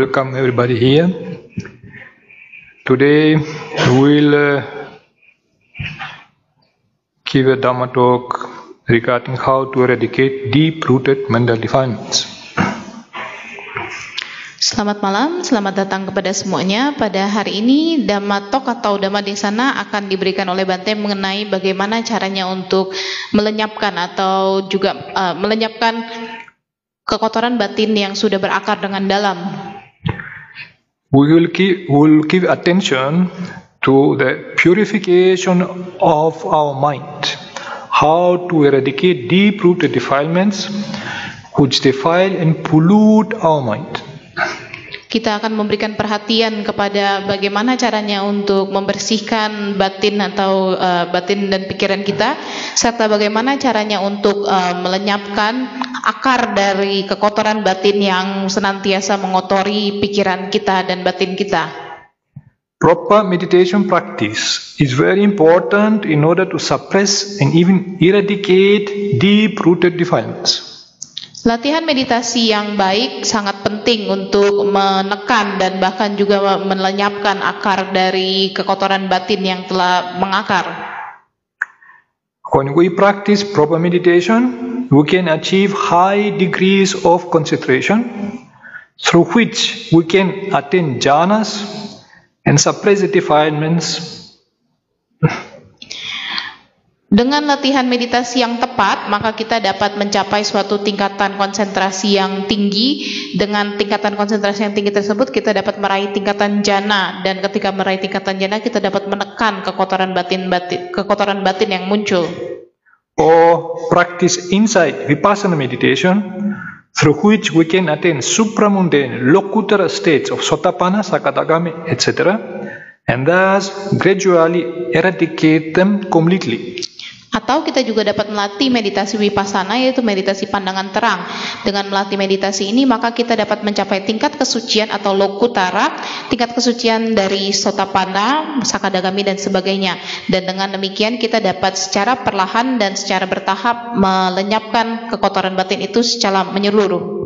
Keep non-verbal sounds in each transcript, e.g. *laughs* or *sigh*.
welcome everybody here. Today we'll uh, give a Dhamma talk regarding how to eradicate deep-rooted mental defilements. Selamat malam, selamat datang kepada semuanya. Pada hari ini Dhamma Talk atau Dhamma Desana akan diberikan oleh Bante mengenai bagaimana caranya untuk melenyapkan atau juga uh, melenyapkan kekotoran batin yang sudah berakar dengan dalam. We will give, will give attention to the purification of our mind, how to eradicate deep-rooted defilements which defile and pollute our mind. Kita akan memberikan perhatian kepada bagaimana caranya untuk membersihkan batin atau uh, batin dan pikiran kita, serta bagaimana caranya untuk uh, melenyapkan akar dari kekotoran batin yang senantiasa mengotori pikiran kita dan batin kita. Proper meditation practice is very important in order to suppress and even eradicate deep-rooted defilements. Latihan meditasi yang baik sangat penting untuk menekan dan bahkan juga melenyapkan akar dari kekotoran batin yang telah mengakar. When we practice proper meditation, we can achieve high degrees of concentration through which we can attain jhanas and suppress the defilements Dengan latihan meditasi yang tepat, maka kita dapat mencapai suatu tingkatan konsentrasi yang tinggi. Dengan tingkatan konsentrasi yang tinggi tersebut, kita dapat meraih tingkatan jana dan ketika meraih tingkatan jana, kita dapat menekan kekotoran batin, batin kekotoran batin yang muncul. Or practice insight vipassana meditation through which we can attain supramundane lokuttara states of sotapanna, sakadagami, etc. and thus gradually eradicate them completely. Atau kita juga dapat melatih meditasi vipassana yaitu meditasi pandangan terang. Dengan melatih meditasi ini maka kita dapat mencapai tingkat kesucian atau lokutara, tingkat kesucian dari sotapanna, sakadagami dan sebagainya. Dan dengan demikian kita dapat secara perlahan dan secara bertahap melenyapkan kekotoran batin itu secara menyeluruh.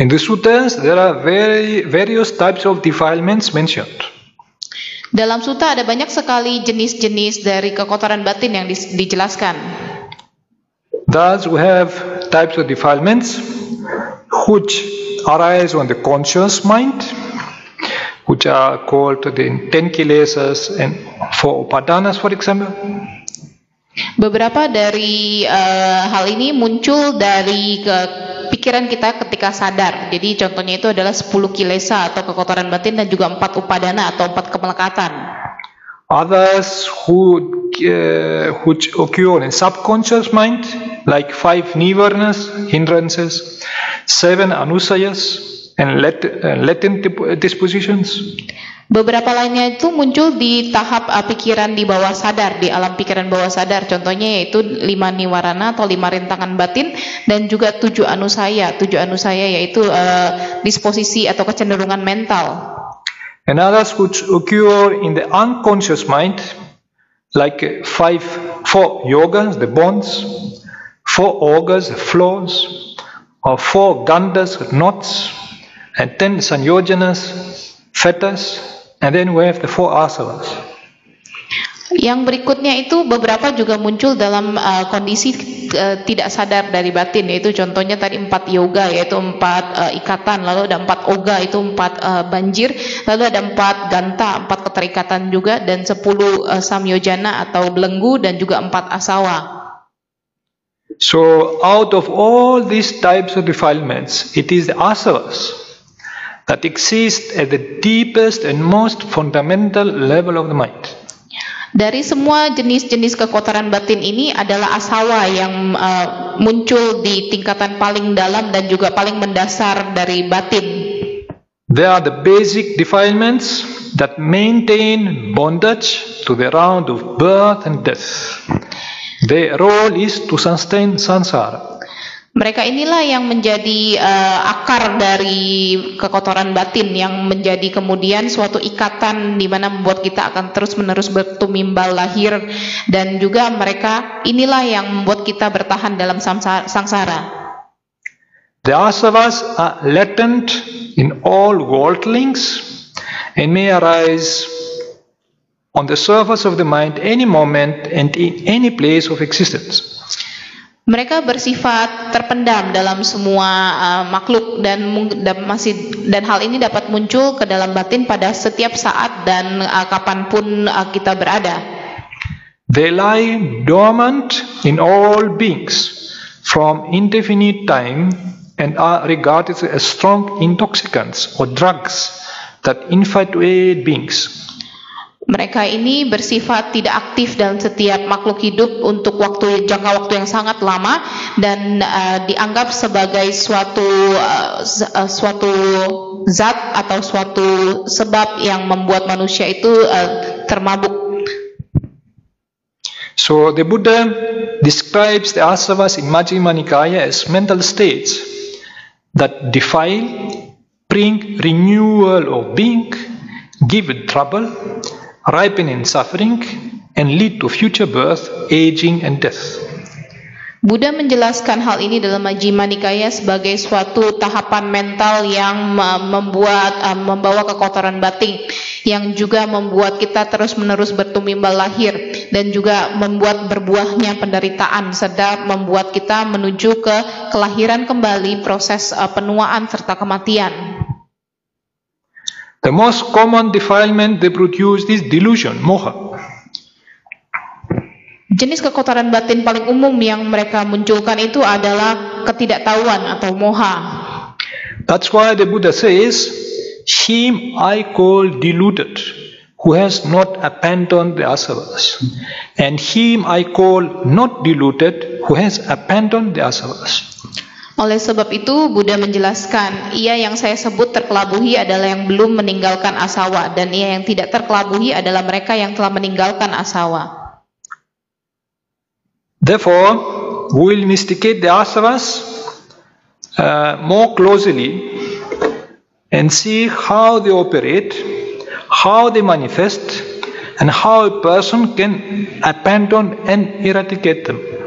In the suttas there are very various types of defilements mentioned. Dalam suta ada banyak sekali jenis-jenis dari kekotoran batin yang dijelaskan. Thus we have types of defilements which arise on the conscious mind, which are called the ten kilesas and four upadanas for example. Beberapa dari uh, hal ini muncul dari ke pikiran kita ketika sadar. Jadi contohnya itu adalah 10 kilesa atau kekotoran batin dan juga empat upadana atau empat kemelekatan. Others who uh, which occur in subconscious mind, like five nivarnas, hindrances, seven anusayas, and uh, latent dispositions. Beberapa lainnya itu muncul di tahap uh, pikiran di bawah sadar, di alam pikiran bawah sadar. Contohnya yaitu lima niwarana atau lima rintangan batin dan juga tujuh anusaya. Tujuh anusaya yaitu uh, disposisi atau kecenderungan mental. And others which occur in the unconscious mind, like five, four yogas, the bonds, four orgas, the flows, or four gandas, knots, and ten sanyojanas, fetters, And then we have the four asavas. Yang berikutnya itu beberapa juga muncul dalam uh, kondisi uh, tidak sadar dari batin yaitu contohnya tadi empat yoga yaitu empat uh, ikatan lalu ada empat oga itu empat uh, banjir lalu ada empat ganta empat keterikatan juga dan sepuluh uh, samyojana atau belenggu dan juga empat asawa. So out of all these types of defilements it is the asavas that exist at the deepest and most fundamental level of the mind. Dari semua jenis-jenis kekotoran batin ini adalah asawa yang uh, muncul di tingkatan paling dalam dan juga paling mendasar dari batin. They are the basic defilements that maintain bondage to the round of birth and death. Their role is to sustain samsara. Mereka inilah yang menjadi uh, akar dari kekotoran batin yang menjadi kemudian suatu ikatan di mana membuat kita akan terus-menerus bertumimbal lahir dan juga mereka inilah yang membuat kita bertahan dalam sangsara. The asavas are latent in all worldlings and may arise on the surface of the mind any moment and in any place of existence. Mereka bersifat terpendam dalam semua uh, makhluk dan, dan masih dan hal ini dapat muncul ke dalam batin pada setiap saat dan uh, kapan pun uh, kita berada. They lie dormant in all beings from indefinite time and are regarded as strong intoxicants or drugs that infatuate beings. Mereka ini bersifat tidak aktif dalam setiap makhluk hidup untuk waktu jangka waktu yang sangat lama dan uh, dianggap sebagai suatu uh, suatu zat atau suatu sebab yang membuat manusia itu uh, termabuk. So the Buddha describes the asavas in Majjhima Nikaya as mental states that defile, bring renewal of being, give trouble, ripen in suffering, and lead to future birth, aging, and death. Buddha menjelaskan hal ini dalam Majjhima Nikaya sebagai suatu tahapan mental yang membuat uh, membawa kekotoran batin yang juga membuat kita terus-menerus bertumimbal lahir dan juga membuat berbuahnya penderitaan serta membuat kita menuju ke kelahiran kembali proses uh, penuaan serta kematian. The most common defilement they produce is delusion, moha. Jenis kekotoran batin paling umum yang mereka munculkan itu adalah ketidaktahuan atau moha. That's why the Buddha says, Him I call deluded, who has not abandoned the asavas. And him I call not deluded, who has abandoned the asavas. Oleh sebab itu Buddha menjelaskan, ia yang saya sebut terkelabuhi adalah yang belum meninggalkan asawa dan ia yang tidak terkelabuhi adalah mereka yang telah meninggalkan asawa. Therefore, we will investigate the asavas uh, more closely and see how they operate, how they manifest, and how a person can abandon and eradicate them.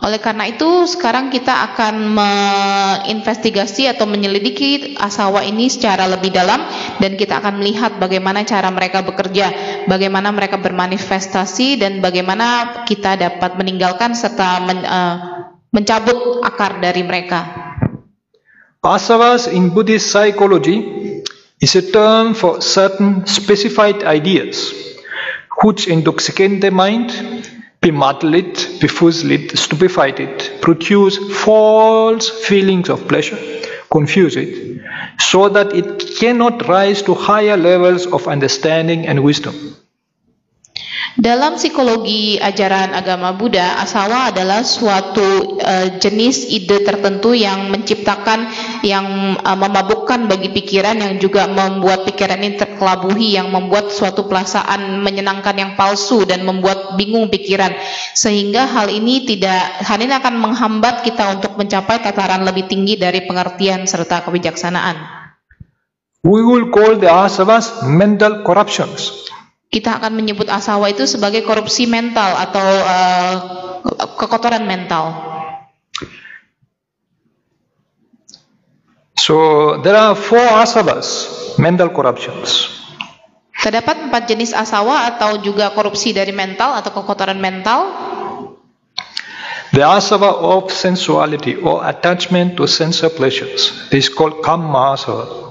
Oleh karena itu, sekarang kita akan menginvestigasi atau menyelidiki asawa ini secara lebih dalam dan kita akan melihat bagaimana cara mereka bekerja, bagaimana mereka bermanifestasi dan bagaimana kita dapat meninggalkan serta men, uh, mencabut akar dari mereka. Asavas in Buddhist psychology is a term for certain specified ideas which intoxicate the mind bemuddle it, befuzzle it, stupefy it, produce false feelings of pleasure, confuse it, so that it cannot rise to higher levels of understanding and wisdom. Dalam psikologi ajaran agama Buddha, asawa adalah suatu uh, jenis ide tertentu yang menciptakan, yang uh, memabukkan bagi pikiran, yang juga membuat pikiran ini terkelabuhi, yang membuat suatu perasaan menyenangkan yang palsu dan membuat bingung pikiran, sehingga hal ini tidak, hal ini akan menghambat kita untuk mencapai tataran lebih tinggi dari pengertian serta kebijaksanaan. We will call the asavas mental corruptions. Kita akan menyebut asawa itu sebagai korupsi mental atau uh, kekotoran mental. So there are four asavas, mental corruptions. Terdapat empat jenis asawa atau juga korupsi dari mental atau kekotoran mental. The asava of sensuality or attachment to sensual pleasures. This is called kamma asava.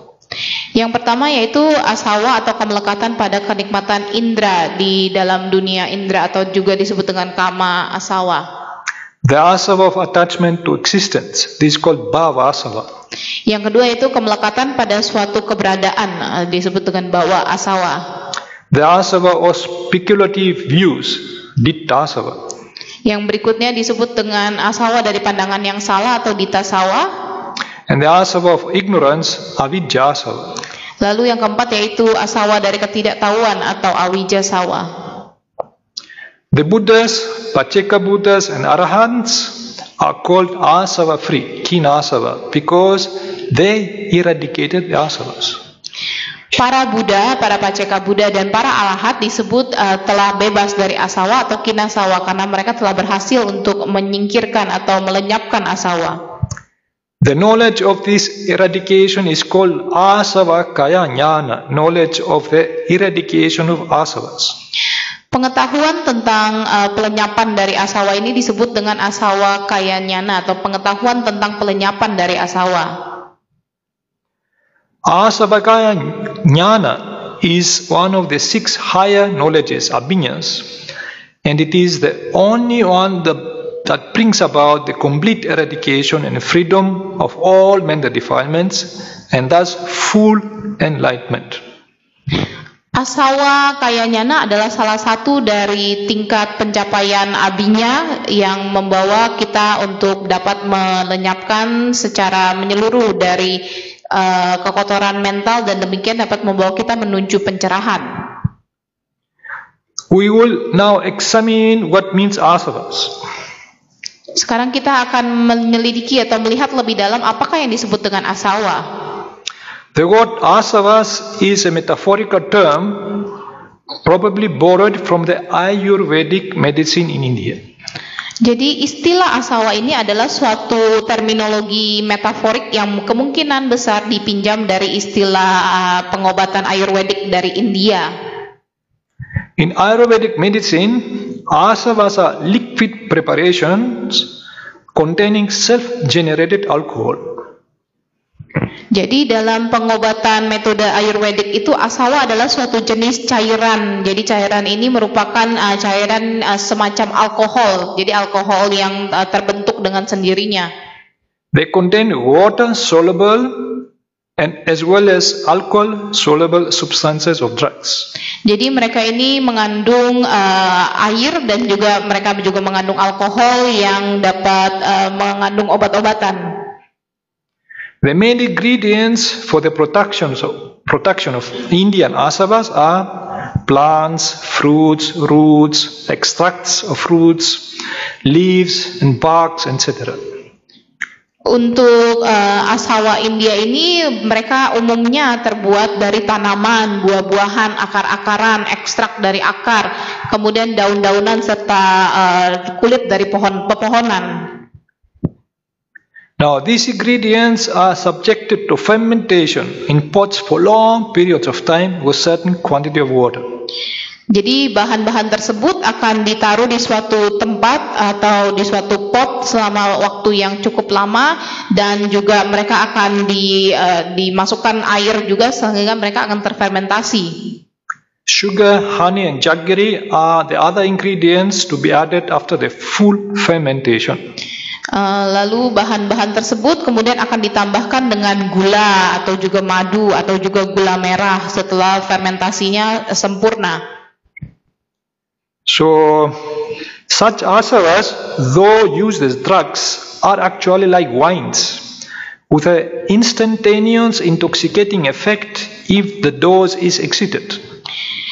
Yang pertama yaitu asawa atau kemelekatan pada kenikmatan indera di dalam dunia indera atau juga disebut dengan kama asawa. The asava of attachment to existence. This is called bhava asava. Yang kedua yaitu kemelekatan pada suatu keberadaan eh, disebut dengan bawa asawa. The asava of speculative views. Ditta asava. Yang berikutnya disebut dengan asawa dari pandangan yang salah atau ditasawa. And the asava of ignorance, avidya asava. Lalu yang keempat yaitu asawa dari ketidaktahuan atau awija sawa. The Buddhas, Pacheka Buddhas and Arahants are called asava free, kinasava, because they eradicated the asavas. Para Buddha, para Paceka Buddha dan para Alahat disebut uh, telah bebas dari asawa atau kinasawa karena mereka telah berhasil untuk menyingkirkan atau melenyapkan asawa. The knowledge of this eradication is called asava kaya jnana, knowledge of the eradication of asavas. Pengetahuan tentang uh, pelenyapan dari asawa ini disebut dengan asawa kaya nyana atau pengetahuan tentang pelenyapan dari asawa. Asava kaya jnana is one of the six higher knowledges, abhinyas, and it is the only one that, that brings about the complete eradication and freedom of all mental defilements and thus full enlightenment. Asawa kaya nyana adalah salah satu dari tingkat pencapaian abinya yang membawa kita untuk dapat melenyapkan secara menyeluruh dari uh, kekotoran mental dan demikian dapat membawa kita menuju pencerahan. We will now examine what means asavas. Sekarang kita akan menyelidiki atau melihat lebih dalam apakah yang disebut dengan asawa. The word asavas is a metaphorical term probably borrowed from the Ayurvedic medicine in India. Jadi istilah asawa ini adalah suatu terminologi metaforik yang kemungkinan besar dipinjam dari istilah uh, pengobatan Ayurvedik dari India. In Ayurvedic medicine, asavas are liquid preparations containing self-generated alcohol. Jadi dalam pengobatan metode ayurvedik itu asawa adalah suatu jenis cairan. Jadi cairan ini merupakan uh, cairan uh, semacam alkohol. Jadi alkohol yang uh, terbentuk dengan sendirinya. They contain water soluble and as well as alcohol soluble substances of drugs. Jadi mereka ini mengandung uh, air dan juga mereka juga mengandung alkohol yang dapat uh, mengandung obat-obatan. The main ingredients for the production of, production of Indian asavas are plants, fruits, roots, extracts of fruits, leaves and barks, etc. Untuk uh, asawa India ini mereka umumnya terbuat dari tanaman, buah-buahan, akar-akaran, ekstrak dari akar, kemudian daun-daunan serta uh, kulit dari pohon pepohonan. Now, these ingredients are subjected to fermentation in pots for long periods of time with certain quantity of water. Jadi bahan-bahan tersebut akan ditaruh di suatu tempat atau di suatu pot selama waktu yang cukup lama dan juga mereka akan di, uh, dimasukkan air juga sehingga mereka akan terfermentasi. Sugar, honey and jaggery are the other ingredients to be added after the full fermentation. Eh, lalu bahan-bahan tersebut kemudian akan ditambahkan dengan gula atau juga madu atau juga gula merah setelah fermentasinya sempurna. So such asavas though used as drugs are actually like wines with an instantaneous intoxicating effect if the dose is exceeded.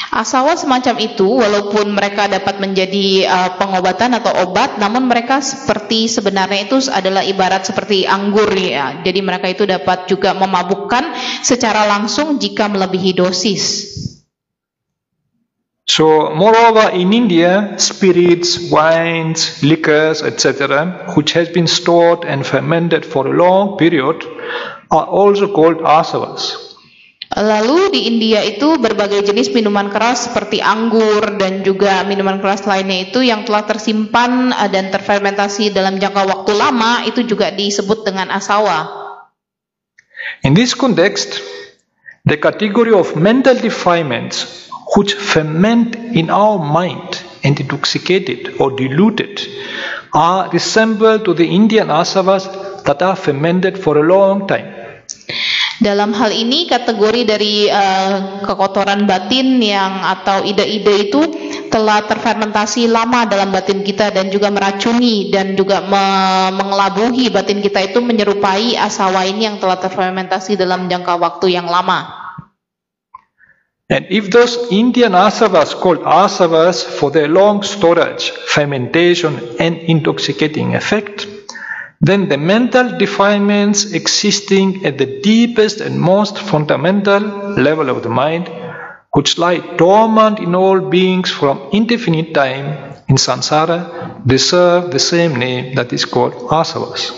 Asawa semacam itu, walaupun mereka dapat menjadi uh, pengobatan atau obat, namun mereka seperti sebenarnya itu adalah ibarat seperti anggur ya. Jadi mereka itu dapat juga memabukkan secara langsung jika melebihi dosis. So, moreover, in India, spirits, wines, liquors, etc., which has been stored and fermented for a long period, are also called asavas. Lalu di India itu berbagai jenis minuman keras seperti anggur dan juga minuman keras lainnya itu yang telah tersimpan eh, dan terfermentasi dalam jangka waktu lama itu juga disebut dengan asawa. In this context, the category of mental defilements which ferment in our mind and intoxicated or diluted are resembled to the Indian asavas that are fermented for a long time. Dalam hal ini kategori dari uh, kekotoran batin yang atau ide-ide itu telah terfermentasi lama dalam batin kita dan juga meracuni dan juga me mengelabuhi batin kita itu menyerupai asawa ini yang telah terfermentasi dalam jangka waktu yang lama. And if those Indian asavas called asavas for their long storage, fermentation and intoxicating effect, then the mental defilements existing at the deepest and most fundamental level of the mind, which lie dormant in all beings from indefinite time in samsara, deserve the same name that is called asavas.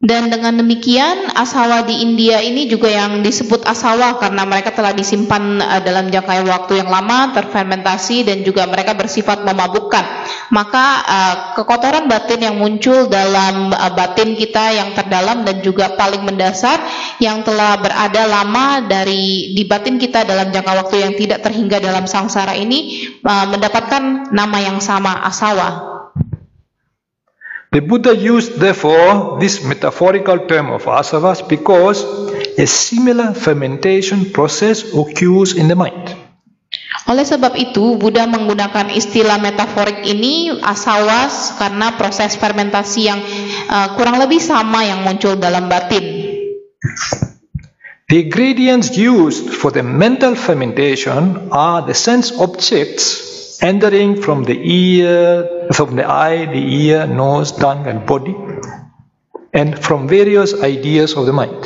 Dan dengan demikian asawa di India ini juga yang disebut asawa karena mereka telah disimpan uh, dalam jangka waktu yang lama, terfermentasi dan juga mereka bersifat memabukkan. Maka uh, kekotoran batin yang muncul dalam uh, batin kita yang terdalam dan juga paling mendasar yang telah berada lama dari di batin kita dalam jangka waktu yang tidak terhingga dalam sangsara ini mendapatkan nama yang sama asawa. The Buddha used therefore this metaphorical term of asavas because a similar fermentation process occurs in the mind. Oleh sebab itu, Buddha menggunakan istilah metaforik ini asawas karena proses fermentasi yang uh, kurang lebih sama yang muncul dalam batin. The ingredients used for the mental fermentation are the sense objects entering from the ear, from the eye, the ear, nose, tongue, and body, and from various ideas of the mind.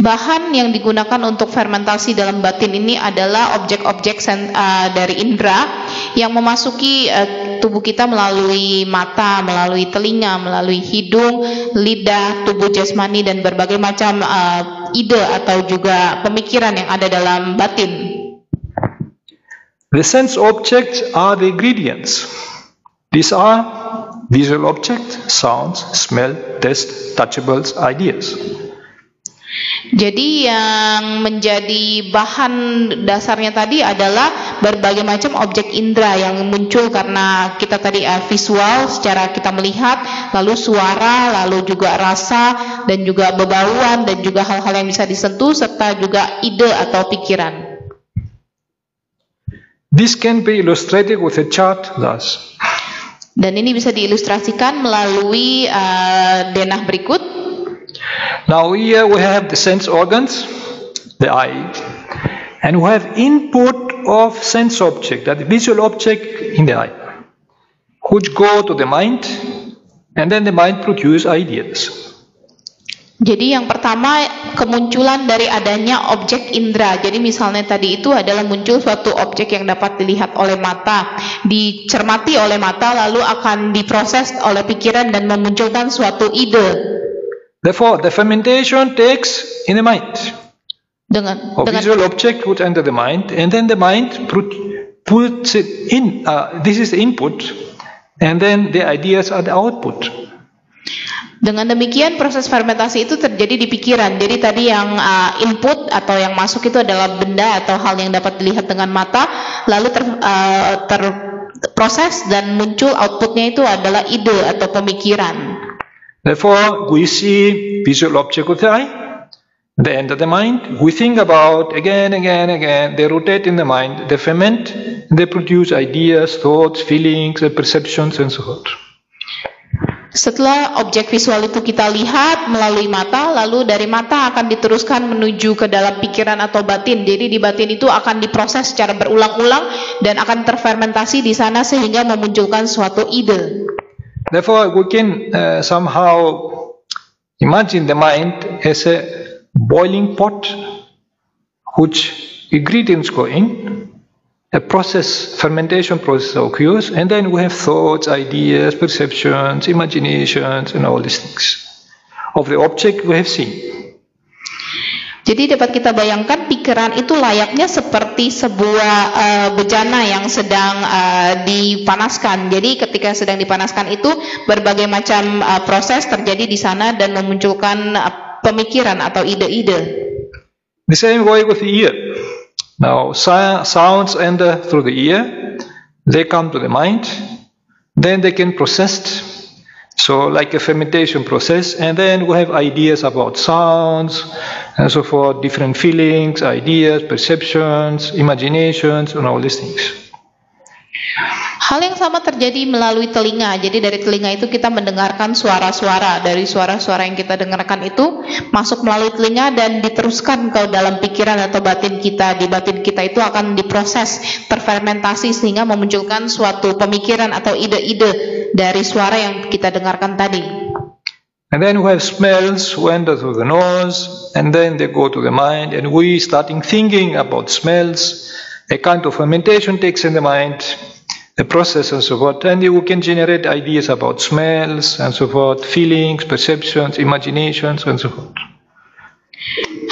Bahan yang digunakan untuk fermentasi dalam batin ini adalah objek-objek uh, dari indera yang memasuki uh, tubuh kita melalui mata, melalui telinga, melalui hidung, lidah, tubuh jasmani dan berbagai macam uh, ide atau juga pemikiran yang ada dalam batin. The sense objects are the ingredients. These are visual objects, sounds, smell, taste, touchables, ideas. Jadi yang menjadi bahan dasarnya tadi adalah berbagai macam objek indera yang muncul karena kita tadi uh, visual secara kita melihat, lalu suara, lalu juga rasa dan juga bebauan dan juga hal-hal yang bisa disentuh serta juga ide atau pikiran. This can be illustrated with a chart thus. Dan ini bisa diilustrasikan melalui uh, denah berikut. Now here we have the sense organs, the eye, and we have input of sense object, that visual object in the eye, which go to the mind, and then the mind produce ideas. Jadi yang pertama kemunculan dari adanya objek indera. Jadi misalnya tadi itu adalah muncul suatu objek yang dapat dilihat oleh mata, dicermati oleh mata lalu akan diproses oleh pikiran dan memunculkan suatu ide. Therefore, the fermentation takes in the mind. Dengan, a visual object would enter the mind, and then the mind put, puts it in. Uh, this is the input, and then the ideas are the output. Dengan demikian proses fermentasi itu terjadi di pikiran. Jadi tadi yang uh, input atau yang masuk itu adalah benda atau hal yang dapat dilihat dengan mata, lalu ter, uh, terproses dan muncul outputnya itu adalah ide atau pemikiran. Therefore, we see visual object with the eye, they enter the mind, we think about again, again, again, they rotate in the mind, they ferment, they produce ideas, thoughts, feelings, perceptions, and so forth. Setelah objek visual itu kita lihat melalui mata, lalu dari mata akan diteruskan menuju ke dalam pikiran atau batin. Jadi di batin itu akan diproses secara berulang-ulang dan akan terfermentasi di sana sehingga memunculkan suatu ide. Therefore, we can uh, somehow imagine the mind as a boiling pot which ingredients go in a process, fermentation process occurs, and then we have thoughts, ideas, perceptions, imaginations, and all these things of the object we have seen. Jadi dapat kita bayangkan pikiran itu layaknya seperti sebuah uh, bejana yang sedang uh, dipanaskan. Jadi ketika sedang dipanaskan itu berbagai macam uh, proses terjadi di sana dan memunculkan uh, pemikiran atau ide-ide. The same way with the ear. Now, sounds enter through the ear, they come to the mind, then they can process. So, like a fermentation process, and then we have ideas about sounds and so forth, different feelings, ideas, perceptions, imaginations, and all these things. Hal yang sama terjadi melalui telinga. Jadi dari telinga itu kita mendengarkan suara-suara. Dari suara-suara yang kita dengarkan itu masuk melalui telinga dan diteruskan ke dalam pikiran atau batin kita. Di batin kita itu akan diproses, terfermentasi sehingga memunculkan suatu pemikiran atau ide-ide dari suara yang kita dengarkan tadi. And then we have smells who enter through the nose, and then they go to the mind, and we starting thinking about smells. A kind of fermentation takes in the mind, the process and so forth. And you can generate ideas about smells and so forth, feelings, perceptions, imaginations and so forth.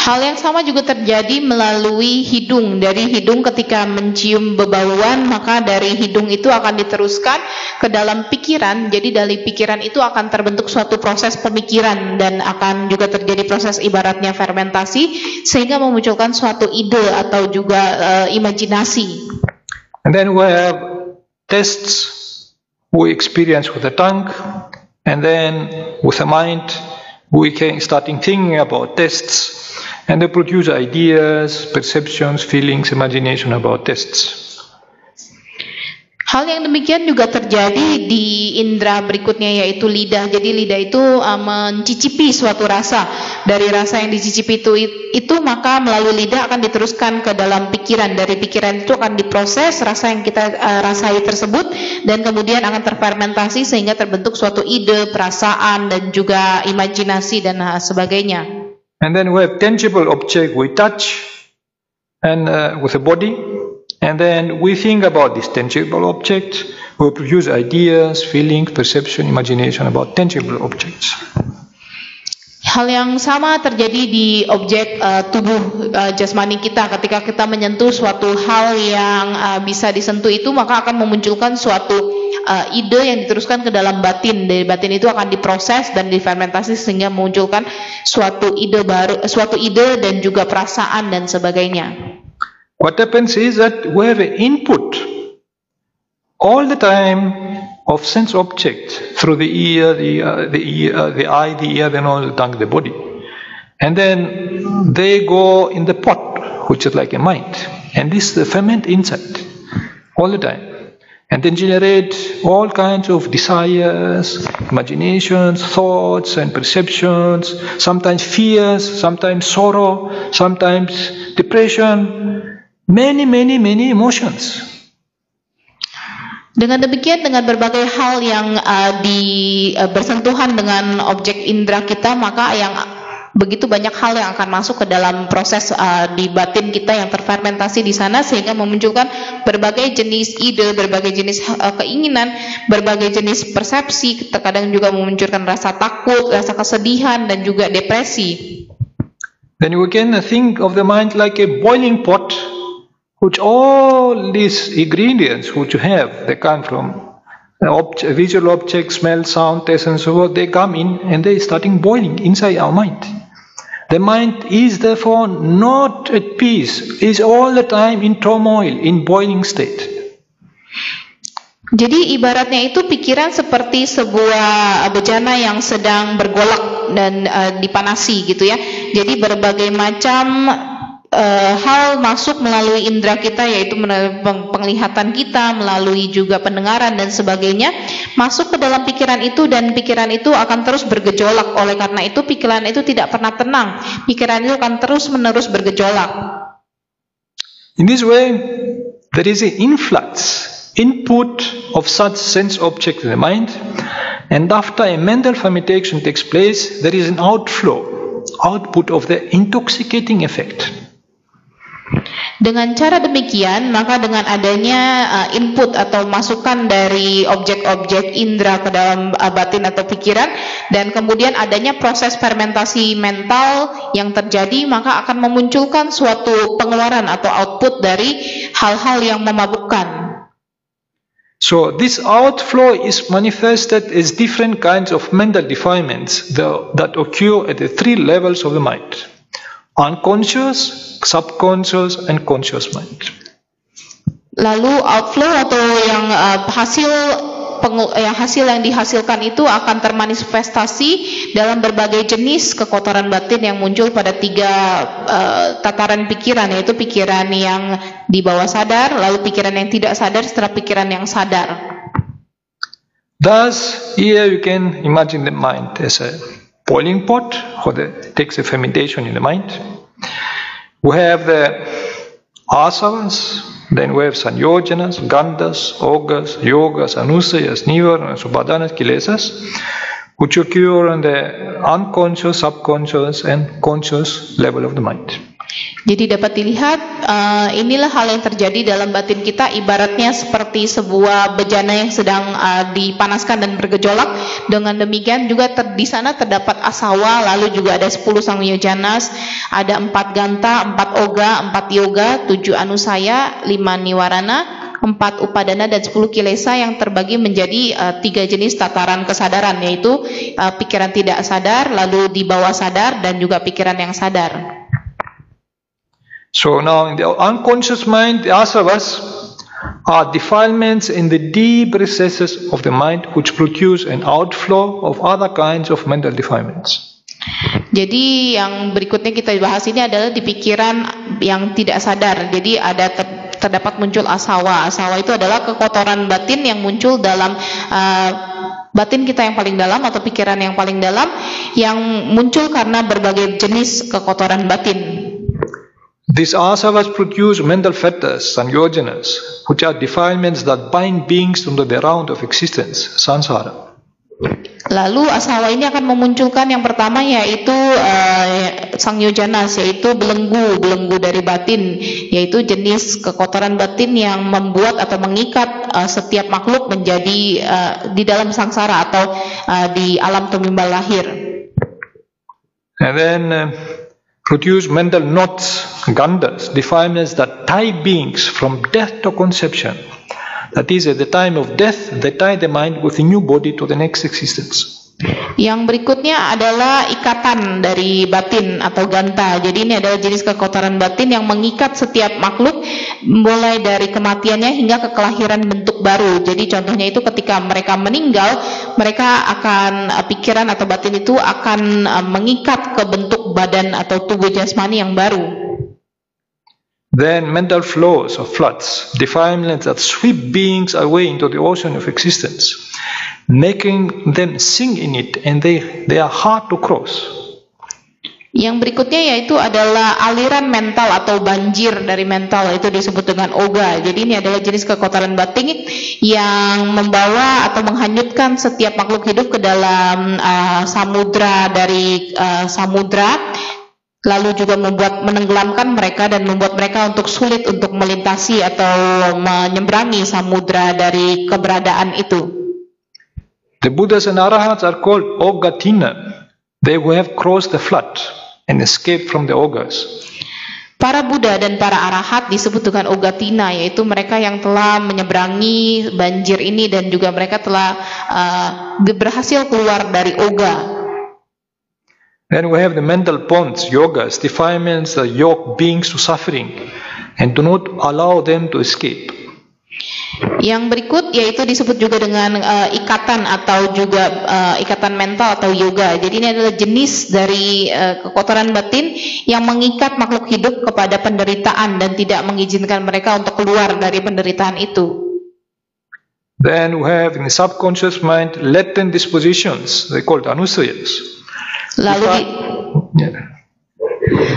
Hal yang sama juga terjadi melalui hidung. Dari hidung ketika mencium bebauan, maka dari hidung itu akan diteruskan ke dalam pikiran. Jadi dari pikiran itu akan terbentuk suatu proses pemikiran dan akan juga terjadi proses ibaratnya fermentasi sehingga memunculkan suatu ide atau juga uh, imajinasi. And then we have tests we experience with the tongue, and then with the mind we can starting thinking about tests and they produce ideas, perceptions, feelings, imagination about tests. Hal yang demikian juga terjadi di indera berikutnya yaitu lidah. Jadi lidah itu uh, mencicipi suatu rasa. Dari rasa yang dicicipi itu itu maka melalui lidah akan diteruskan ke dalam pikiran. Dari pikiran itu akan diproses rasa yang kita uh, rasai tersebut dan kemudian akan terfermentasi sehingga terbentuk suatu ide, perasaan dan juga imajinasi dan uh, sebagainya. And then we have tangible object we touch and uh, with the body And then we think about this tangible object, we produce ideas, feelings, perception, imagination about tangible objects. Hal yang sama terjadi di objek uh, tubuh uh, jasmani kita ketika kita menyentuh suatu hal yang uh, bisa disentuh itu maka akan memunculkan suatu uh, ide yang diteruskan ke dalam batin. Dari batin itu akan diproses dan difermentasi sehingga memunculkan suatu ide baru, suatu ide dan juga perasaan dan sebagainya. What happens is that we have an input all the time of sense objects through the ear, the, uh, the, ear, uh, the eye, the ear, the nose, the tongue, the body. And then they go in the pot, which is like a mind. And this the ferment inside all the time. And then generate all kinds of desires, imaginations, thoughts, and perceptions, sometimes fears, sometimes sorrow, sometimes depression, many, many, many emotions. Dengan demikian, dengan berbagai hal yang uh, di uh, bersentuhan dengan objek indera kita, maka yang begitu banyak hal yang akan masuk ke dalam proses uh, di batin kita yang terfermentasi di sana sehingga memunculkan berbagai jenis ide, berbagai jenis uh, keinginan, berbagai jenis persepsi, terkadang juga memunculkan rasa takut, rasa kesedihan dan juga depresi. Then we can think of the mind like a boiling pot which all these ingredients which you have, they come from object, visual objects, smell, sound, taste, and so forth, they come in and they starting boiling inside our mind. The mind is therefore not at peace, is all the time in turmoil, in boiling state. Jadi ibaratnya itu pikiran seperti sebuah bejana yang sedang bergolak dan uh, dipanasi gitu ya. Jadi berbagai macam uh, hal masuk melalui indera kita yaitu penglihatan kita, melalui juga pendengaran dan sebagainya masuk ke dalam pikiran itu dan pikiran itu akan terus bergejolak. Oleh karena itu pikiran itu tidak pernah tenang. Pikiran itu akan terus-menerus bergejolak. In this way there is an influx input of such sense object in the mind and after a mental fermentation takes place there is an outflow output of the intoxicating effect Dengan cara demikian, maka dengan adanya uh, input atau masukan dari objek-objek indera ke dalam uh, batin atau pikiran dan kemudian adanya proses fermentasi mental yang terjadi, maka akan memunculkan suatu pengeluaran atau output dari hal-hal yang memabukkan. So this outflow is manifested as different kinds of mental defilements that occur at the three levels of the mind. Unconscious, subconscious, and conscious mind. Lalu outflow atau yang uh, hasil yang hasil yang dihasilkan itu akan termanifestasi dalam berbagai jenis kekotoran batin yang muncul pada tiga uh, tataran pikiran yaitu pikiran yang di bawah sadar, lalu pikiran yang tidak sadar, setelah pikiran yang sadar. Thus, here you can imagine the mind as a boiling pot for the takes the fermentation in the mind. We have the asavas, then we have sanyojanas, gandhas, ogas, yogas, anusayas, nivaranas, upadhanas, kilesas, which occur on the unconscious, subconscious, and conscious level of the mind. Jadi dapat dilihat uh, inilah hal yang terjadi dalam batin kita ibaratnya seperti sebuah bejana yang sedang uh, dipanaskan dan bergejolak. Dengan demikian juga ter, di sana terdapat asawa, lalu juga ada 10 sang yojanas, ada 4 ganta, 4 oga, 4 yoga, 7 anusaya, 5 niwarana, 4 upadana dan 10 kilesa yang terbagi menjadi uh, tiga jenis tataran kesadaran yaitu uh, pikiran tidak sadar, lalu di bawah sadar dan juga pikiran yang sadar. So now in the unconscious mind, the asavas are defilements in the deep recesses of the mind which produce an outflow of other kinds of mental defilements. Jadi yang berikutnya kita bahas ini adalah di pikiran yang tidak sadar. Jadi ada ter, terdapat muncul asawa. Asawa itu adalah kekotoran batin yang muncul dalam uh, batin kita yang paling dalam atau pikiran yang paling dalam yang muncul karena berbagai jenis kekotoran batin. These asavas produce mental fetters and yojanas, which are defilements that bind beings under the round of existence, samsara. Lalu asawa ini akan memunculkan yang pertama yaitu uh, sang yojanas yaitu belenggu belenggu dari batin yaitu jenis kekotoran batin yang membuat atau mengikat uh, setiap makhluk menjadi uh, di dalam sangsara atau uh, di alam tumimbal lahir. And then uh, produce mental knots, gandhas, defilements that tie beings from death to conception. That is, at the time of death, they tie the mind with a new body to the next existence. Yang berikutnya adalah ikatan dari batin atau ganta. Jadi ini adalah jenis kekotoran batin yang mengikat setiap makhluk mulai dari kematiannya hingga ke kelahiran bentuk baru. Jadi contohnya itu ketika mereka meninggal, mereka akan eh, pikiran atau batin itu akan eh, mengikat ke bentuk badan atau tubuh jasmani yang baru. Then mental flows or floods, defilements that sweep beings away into the ocean of existence, making them sink in it and they, they are hard to cross. Yang berikutnya yaitu adalah aliran mental atau banjir dari mental itu disebut dengan oga. Jadi ini adalah jenis kekotoran batin yang membawa atau menghanyutkan setiap makhluk hidup ke dalam uh, samudra dari uh, samudra lalu juga membuat menenggelamkan mereka dan membuat mereka untuk sulit untuk melintasi atau menyeberangi samudra dari keberadaan itu. The Buddhas and Arahats are called Ogatina. They who have crossed the flood and escaped from the ogres. Para Buddha dan para arahat disebut dengan ogatina, yaitu mereka yang telah menyeberangi banjir ini dan juga mereka telah uh, berhasil keluar dari oga. Then we have the mental bonds, yogas, defilements that yoke beings to suffering and do not allow them to escape. Yang berikut yaitu disebut juga dengan uh, ikatan atau juga uh, ikatan mental atau yoga. Jadi ini adalah jenis dari uh, kekotoran batin yang mengikat makhluk hidup kepada penderitaan dan tidak mengizinkan mereka untuk keluar dari penderitaan itu. Then we have in the subconscious mind latent dispositions, they called anusayas. Lalu di, ya.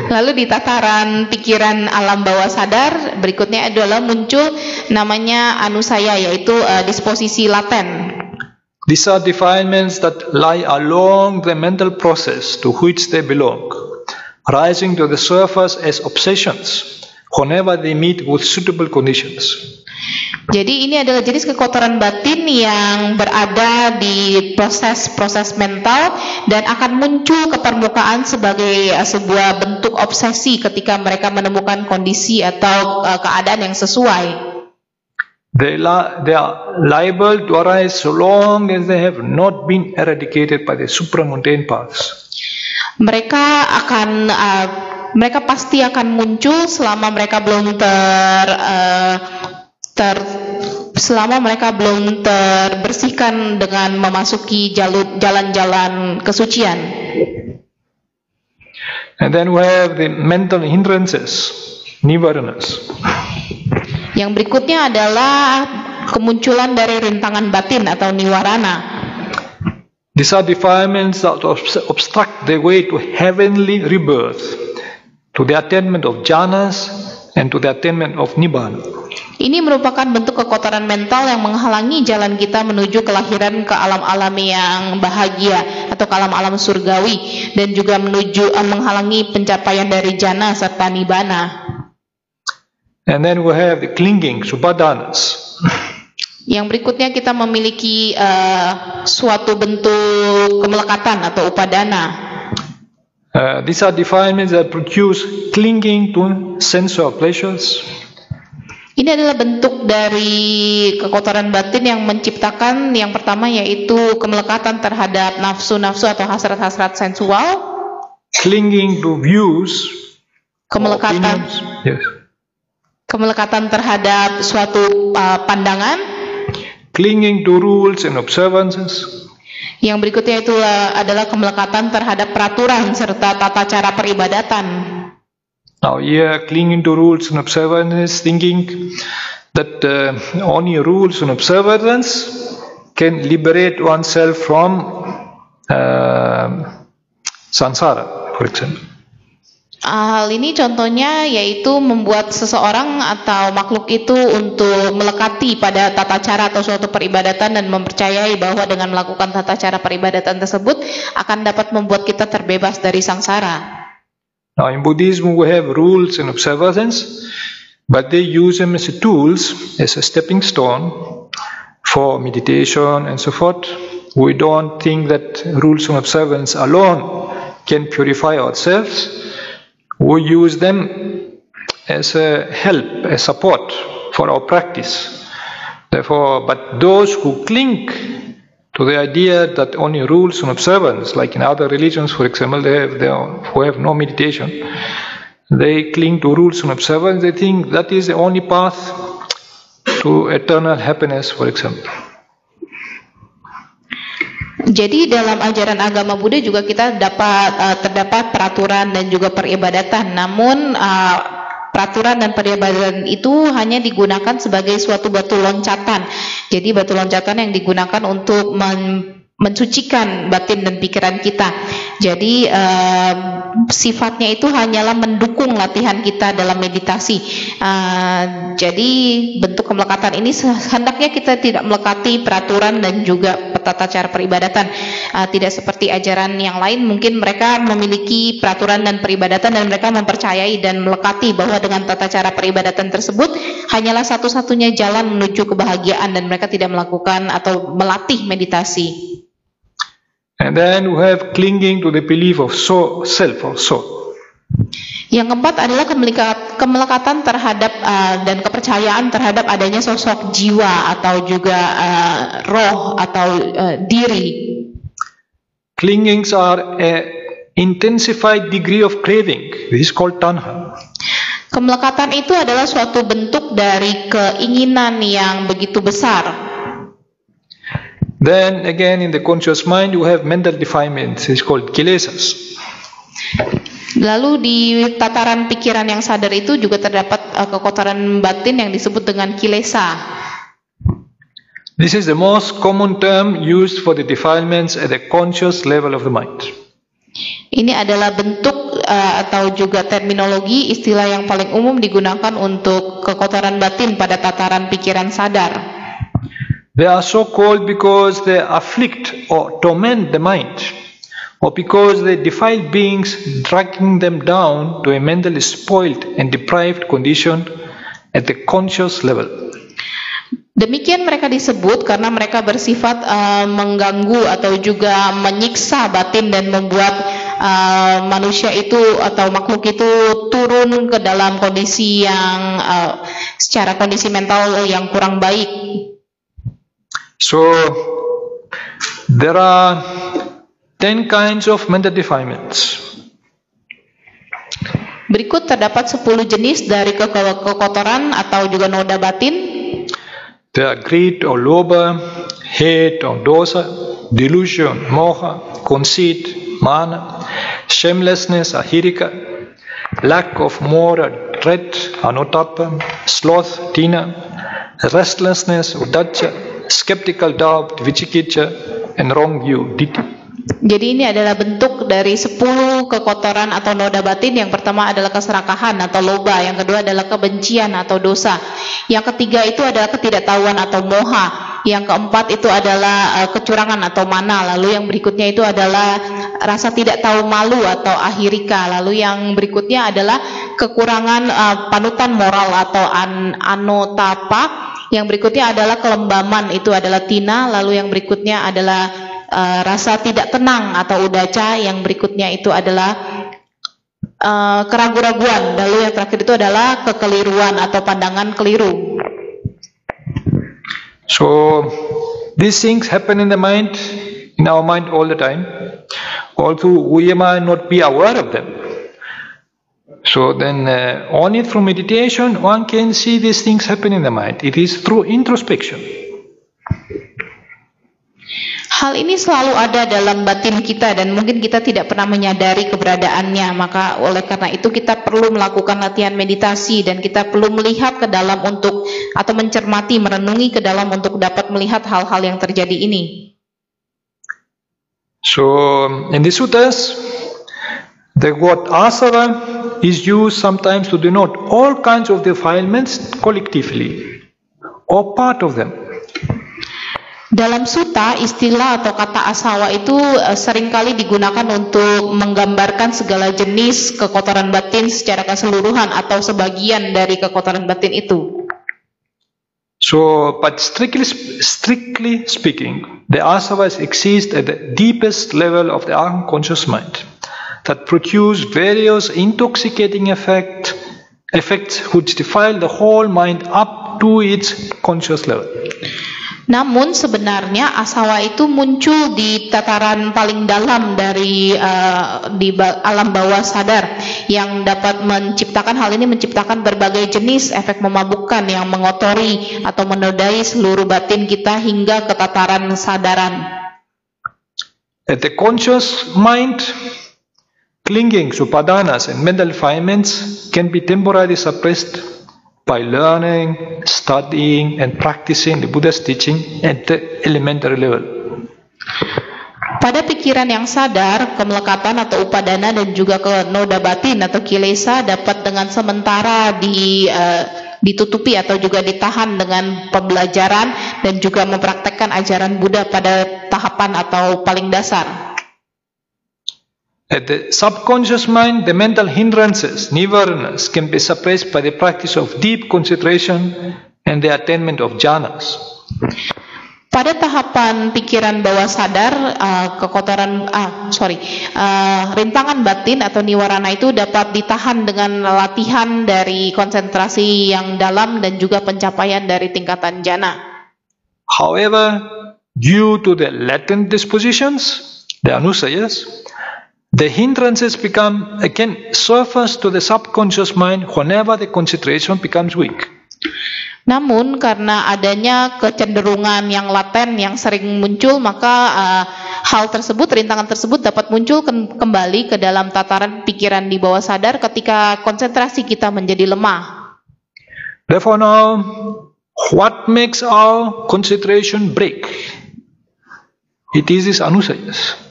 Lalu di tataran pikiran alam bawah sadar berikutnya adalah muncul namanya anusaya yaitu uh, disposisi laten. These are defilements that lie along the mental process to which they belong, rising to the surface as obsessions whenever they meet with suitable conditions. Jadi ini adalah jenis kekotoran batin yang berada di proses-proses mental dan akan muncul ke permukaan sebagai uh, sebuah bentuk obsesi ketika mereka menemukan kondisi atau uh, keadaan yang sesuai. They, they are liable to arise so long as they have not been eradicated by the supramundane paths. Mereka akan uh, mereka pasti akan muncul selama mereka belum ter uh, ter selama mereka belum terbersihkan dengan memasuki jalur jalan-jalan kesucian. And then we have the mental hindrances, nivaranas. Yang berikutnya adalah kemunculan dari rintangan batin atau niwarana. These are defilements that obstruct the way to heavenly rebirth, to the attainment of jhanas, and to the attainment of nibbana. Ini merupakan bentuk kekotoran mental yang menghalangi jalan kita menuju kelahiran ke alam-alam yang bahagia atau ke alam-alam surgawi dan juga menuju uh, menghalangi pencapaian dari jana serta nibana. And then we have the clinging, subadanas. Yang berikutnya kita memiliki uh, suatu bentuk kemelekatan atau upadana. Uh, these are defilements that produce clinging to sensual pleasures. Ini adalah bentuk dari kekotoran batin yang menciptakan yang pertama yaitu kemelekatan terhadap nafsu-nafsu atau hasrat-hasrat sensual, clinging to views, kemelekatan. Yes. kemelekatan terhadap suatu uh, pandangan, Clinging to rules and observances, yang berikutnya itu adalah kemelekatan terhadap peraturan serta tata cara peribadatan. Now, here, clinging to rules and observances, thinking that uh, only rules and observances can liberate oneself from uh, samsara, for example. Hal ini contohnya yaitu membuat seseorang atau makhluk itu untuk melekati pada tata cara atau suatu peribadatan dan mempercayai bahwa dengan melakukan tata cara peribadatan tersebut akan dapat membuat kita terbebas dari sangsara. Now, in Buddhism, we have rules and observances, but they use them as tools, as a stepping stone for meditation and so forth. We don't think that rules and observance alone can purify ourselves. We use them as a help, a support for our practice. Therefore, but those who cling to the idea that only rules and observance, like in other religions, for example, they have, they are, who have no meditation, they cling to rules and observance. They think that is the only path to eternal happiness, for example. Jadi dalam ajaran agama Buddha juga kita dapat uh, terdapat peraturan dan juga peribadatan. Namun uh, peraturan dan peribadatan itu hanya digunakan sebagai suatu batu loncatan. Jadi batu loncatan yang digunakan untuk mensucikan batin dan pikiran kita. Jadi uh, sifatnya itu hanyalah mendukung latihan kita dalam meditasi. Uh, jadi bentuk kemelekatan ini hendaknya kita tidak melekati peraturan dan juga tata cara peribadatan. Uh, tidak seperti ajaran yang lain, mungkin mereka memiliki peraturan dan peribadatan dan mereka mempercayai dan melekati bahwa dengan tata cara peribadatan tersebut hanyalah satu-satunya jalan menuju kebahagiaan dan mereka tidak melakukan atau melatih meditasi. And then we have clinging to the belief of so, self or so. Yang keempat adalah kemelekat- kemelekatan terhadap uh, dan kepercayaan terhadap adanya sosok jiwa atau juga uh, roh atau uh, diri. Clingings are a intensified degree of craving. This is called tanha. Kemelekatan itu adalah suatu bentuk dari keinginan yang begitu besar. Then again, in the conscious mind, you have mental defilements. It's called kilesas. Lalu di tataran pikiran yang sadar itu juga terdapat uh, kekotoran batin yang disebut dengan kilesa. This is the most common term used for the defilements at the conscious level of the mind. Ini adalah bentuk uh, atau juga terminologi istilah yang paling umum digunakan untuk kekotoran batin pada tataran pikiran sadar. They are so called because they afflict or torment the mind, or because they defile beings, dragging them down to a mentally spoiled and deprived condition at the conscious level. Demikian mereka disebut karena mereka bersifat uh, mengganggu atau juga menyiksa batin dan membuat uh, manusia itu atau makhluk itu turun ke dalam kondisi yang uh, secara kondisi mental yang kurang baik. So there are 10 kinds of mental defilements. Berikut terdapat 10 jenis dari ke- ke- kekotoran atau juga noda batin. There are greed or lobha, hate or dosa, delusion, moha, conceit, mana, shamelessness, ahirika, lack of moral dread, anotapa, sloth, tina, restlessness, udacha, skeptical doubt, vichikitcha, and wrong view, ditthi. Jadi ini adalah bentuk dari 10 kekotoran atau noda batin. Yang pertama adalah keserakahan atau loba, yang kedua adalah kebencian atau dosa. Yang ketiga itu adalah ketidaktahuan atau moha. Yang keempat itu adalah uh, kecurangan atau mana. Lalu yang berikutnya itu adalah rasa tidak tahu malu atau ahirika. Lalu yang berikutnya adalah kekurangan uh, panutan moral atau an anotapa. Yang berikutnya adalah kelembaman itu adalah tina. Lalu yang berikutnya adalah uh, rasa tidak tenang atau udaca yang berikutnya itu adalah uh, keraguan-raguan lalu yang terakhir itu adalah kekeliruan atau pandangan keliru so these things happen in the mind in our mind all the time although we might not be aware of them so then uh, only through meditation one can see these things happen in the mind it is through introspection Hal ini selalu ada dalam batin kita dan mungkin kita tidak pernah menyadari keberadaannya. Maka oleh karena itu kita perlu melakukan latihan meditasi dan kita perlu melihat ke dalam untuk atau mencermati, merenungi ke dalam untuk dapat melihat hal-hal yang terjadi ini. So in the suttas, the word asava is used sometimes to denote all kinds of defilements collectively or part of them. Dalam suta, istilah atau kata asawa itu uh, sering kali digunakan untuk menggambarkan segala jenis kekotoran batin secara keseluruhan atau sebagian dari kekotoran batin itu. So, but strictly, strictly speaking, the asavas exist at the deepest level of the unconscious mind that produce various intoxicating effect, effects which defile the whole mind up to its conscious level. Namun sebenarnya asawa itu muncul di tataran paling dalam dari uh, di alam bawah sadar yang dapat menciptakan hal ini menciptakan berbagai jenis efek memabukkan yang mengotori atau menodai seluruh batin kita hingga ke tataran sadaran. At the conscious mind, clinging to and mental defilements can be temporarily suppressed by learning, studying, and practicing the Buddha's teaching at the elementary level. Pada pikiran yang sadar, kemelekatan atau upadana dan juga ke noda batin atau kilesa dapat dengan sementara di uh, ditutupi atau juga ditahan dengan pembelajaran dan juga mempraktekkan ajaran Buddha pada tahapan atau paling dasar. At the subconscious mind, the mental hindrances, nivaranas, can be suppressed by the practice of deep concentration and the attainment of jhanas. Pada tahapan pikiran bawah sadar, uh, kekotoran, ah, sorry, uh, rintangan batin atau niwarana itu dapat ditahan dengan latihan dari konsentrasi yang dalam dan juga pencapaian dari tingkatan jana. However, due to the latent dispositions, the anusayas, The hindrances become again surface to the subconscious mind whenever the concentration becomes weak. Namun karena adanya kecenderungan yang laten yang sering muncul maka uh, hal tersebut rintangan tersebut dapat muncul kembali ke dalam tataran pikiran di bawah sadar ketika konsentrasi kita menjadi lemah. Therefore now what makes our concentration break? It is this anusayas.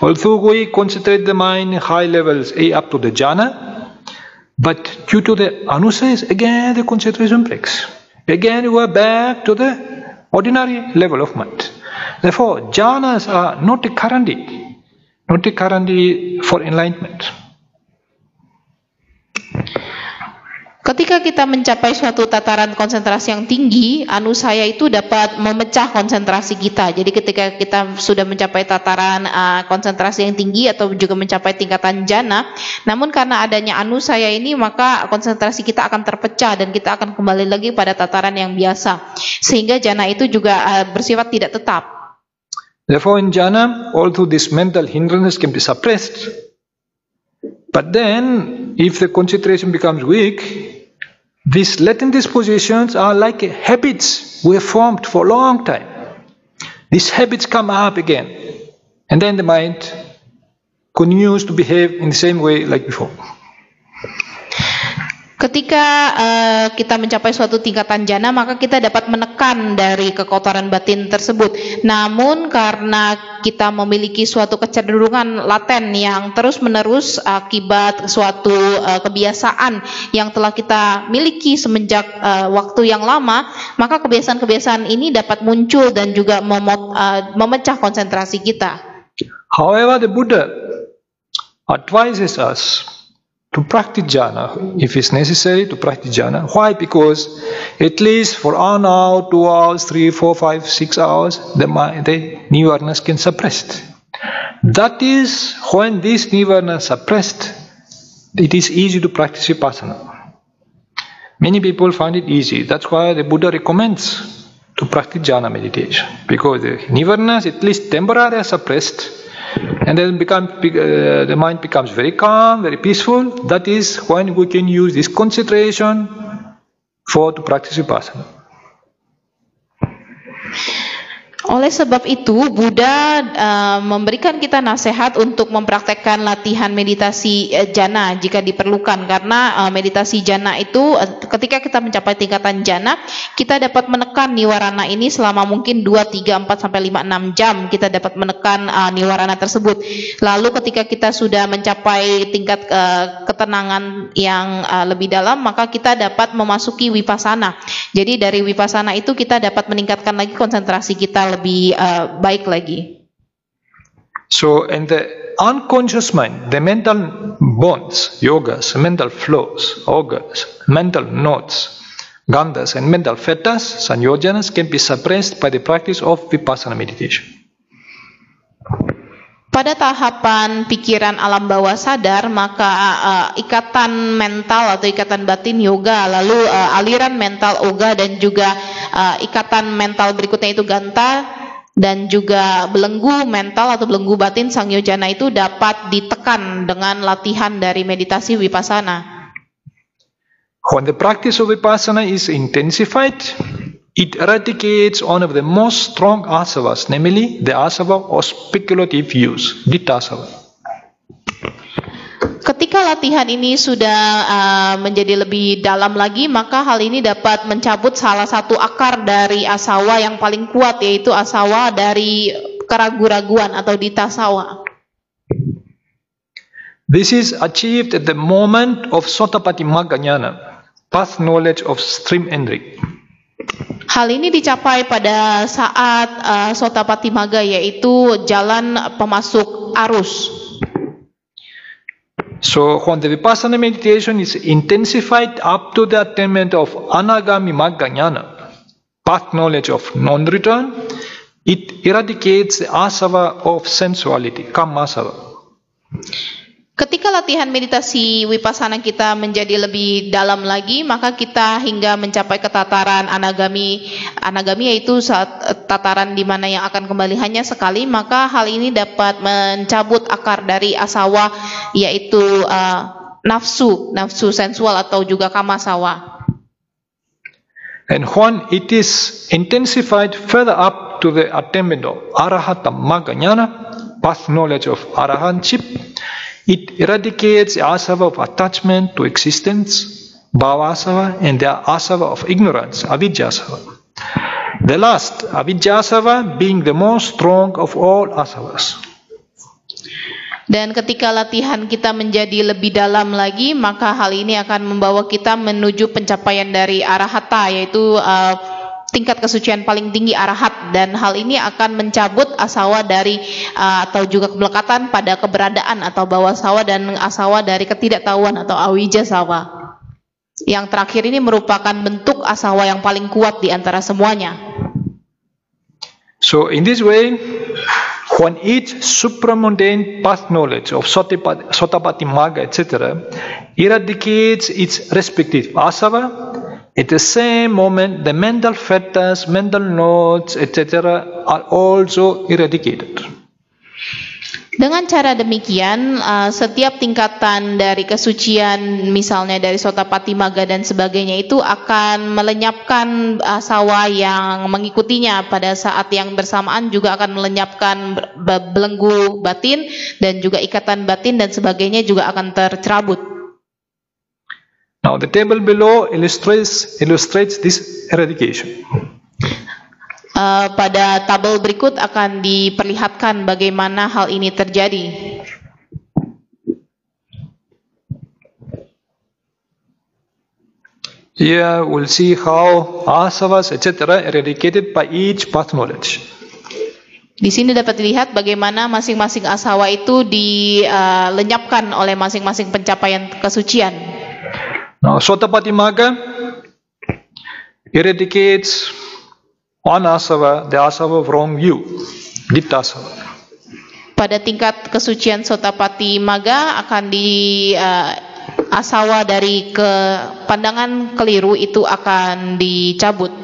Although we concentrate the mind in high levels A up to the jhana, but due to the anusayas, again the concentration breaks. Again we are back to the ordinary level of mind. Therefore, jhanas are not a karandi, not a karandi for enlightenment. Ketika kita mencapai suatu tataran konsentrasi yang tinggi, anu saya itu dapat memecah konsentrasi kita. Jadi ketika kita sudah mencapai tataran uh, konsentrasi yang tinggi atau juga mencapai tingkatan jana, namun karena adanya anu saya ini maka konsentrasi kita akan terpecah dan kita akan kembali lagi pada tataran yang biasa. Sehingga jana itu juga uh, bersifat tidak tetap. Therefore in jana, although this mental hindrance can be suppressed, But then, if the concentration becomes weak, these latent dispositions are like habits we formed for a long time. These habits come up again, and then the mind continues to behave in the same way like before. Ketika uh, kita mencapai suatu tingkatan jana, maka kita dapat menekan dari kekotoran batin tersebut. Namun karena kita memiliki suatu kecenderungan laten yang terus-menerus akibat suatu uh, kebiasaan yang telah kita miliki semenjak uh, waktu yang lama, maka kebiasaan-kebiasaan ini dapat muncul dan juga memot, uh, memecah konsentrasi kita. However, the Buddha advises us to practice jhana if it's necessary to practice jhana. Why? Because at least for one hour, two hours, three, four, five, six hours, the the nirvana can suppressed. That is when this nirvana suppressed, it is easy to practice vipassana. Many people find it easy. That's why the Buddha recommends to practice jhana meditation because the nirvana is at least temporarily suppressed and then become, uh, the mind becomes very calm, very peaceful. That is when we can use this concentration for to practice vipassana. Oleh sebab itu, Buddha uh, memberikan kita nasihat untuk mempraktekkan latihan meditasi uh, jana jika diperlukan karena uh, meditasi jana itu uh, ketika kita mencapai tingkatan jana, kita dapat menekan niwarana ini selama mungkin 2 3 4 sampai 5 6 jam kita dapat menekan uh, niwarana tersebut. Lalu ketika kita sudah mencapai tingkat uh, ketenangan yang uh, lebih dalam, maka kita dapat memasuki wipasana. Jadi dari wipasana itu kita dapat meningkatkan lagi konsentrasi kita lebih uh, baik lagi. So in the unconscious mind, the mental bonds, yogas, mental flows, organs, mental notes, gandhas, and mental fetters, sanyojanas can be suppressed by the practice of vipassana meditation. Pada tahapan pikiran alam bawah sadar, maka uh, ikatan mental atau ikatan batin yoga, lalu uh, aliran mental oga dan juga uh, ikatan mental berikutnya itu ganta dan juga belenggu mental atau belenggu batin sang yojana itu dapat ditekan dengan latihan dari meditasi vipassana. When the practice of vipassana is intensified, It eradicates one of the most strong asavas, namely the asava of speculative use, ditasava. Ketika latihan ini sudah uh, menjadi lebih dalam lagi, maka hal ini dapat mencabut salah satu akar dari asawa yang paling kuat, yaitu asawa dari keraguan-raguan atau ditasawa. This is achieved at the moment of Sotapati Maganyana, path knowledge of stream entry. Hal ini dicapai pada saat uh, Sotapati Maga yaitu jalan pemasuk arus. So when the vipassana meditation is intensified up to the attainment of anagami magga jnana, path knowledge of non-return, it eradicates the asava of sensuality, kamasava. Ketika latihan meditasi wipasana kita menjadi lebih dalam lagi, maka kita hingga mencapai ketataran anagami. Anagami yaitu saat tataran di mana yang akan kembali hanya sekali, maka hal ini dapat mencabut akar dari asawa yaitu uh, nafsu, nafsu sensual atau juga kamasawa. And when it is intensified further up to the attainment of arahata magga path knowledge of arahantship, It eradicates the asava of attachment to existence, bhavasava, and the asava of ignorance, avidyasava. The last, avidyasava, being the most strong of all asavas. Dan ketika latihan kita menjadi lebih dalam lagi, maka hal ini akan membawa kita menuju pencapaian dari arahata, yaitu uh, tingkat kesucian paling tinggi arahat dan hal ini akan mencabut asawa dari uh, atau juga kemelekatan pada keberadaan atau bawah sawa dan asawa dari ketidaktahuan atau awija sawa. Yang terakhir ini merupakan bentuk asawa yang paling kuat di antara semuanya. So in this way, when each supramundane path knowledge of Sotapati, Magga, etc., eradicates its respective asava, At the same moment, the mental fetters, mental notes, etc. are also eradicated. Dengan cara demikian, uh, setiap tingkatan dari kesucian, misalnya dari sotapati maga dan sebagainya itu akan melenyapkan sawa yang mengikutinya pada saat yang bersamaan juga akan melenyapkan belenggu batin dan juga ikatan batin dan sebagainya juga akan tercerabut. Now the table below illustrates illustrates this eradication. Eh, pada tabel berikut akan diperlihatkan bagaimana hal ini terjadi. Here we'll see how asavas etc. eradicated by each path knowledge. Di sini dapat dilihat bagaimana masing-masing asawa itu dilenyapkan oleh masing-masing pencapaian kesucian. Now Sotapati Magga eradicates one asava, the asava from you, Dipta asava. Pada tingkat kesucian Sotapati Maga akan di eh, asawa dari ke pandangan keliru itu akan dicabut.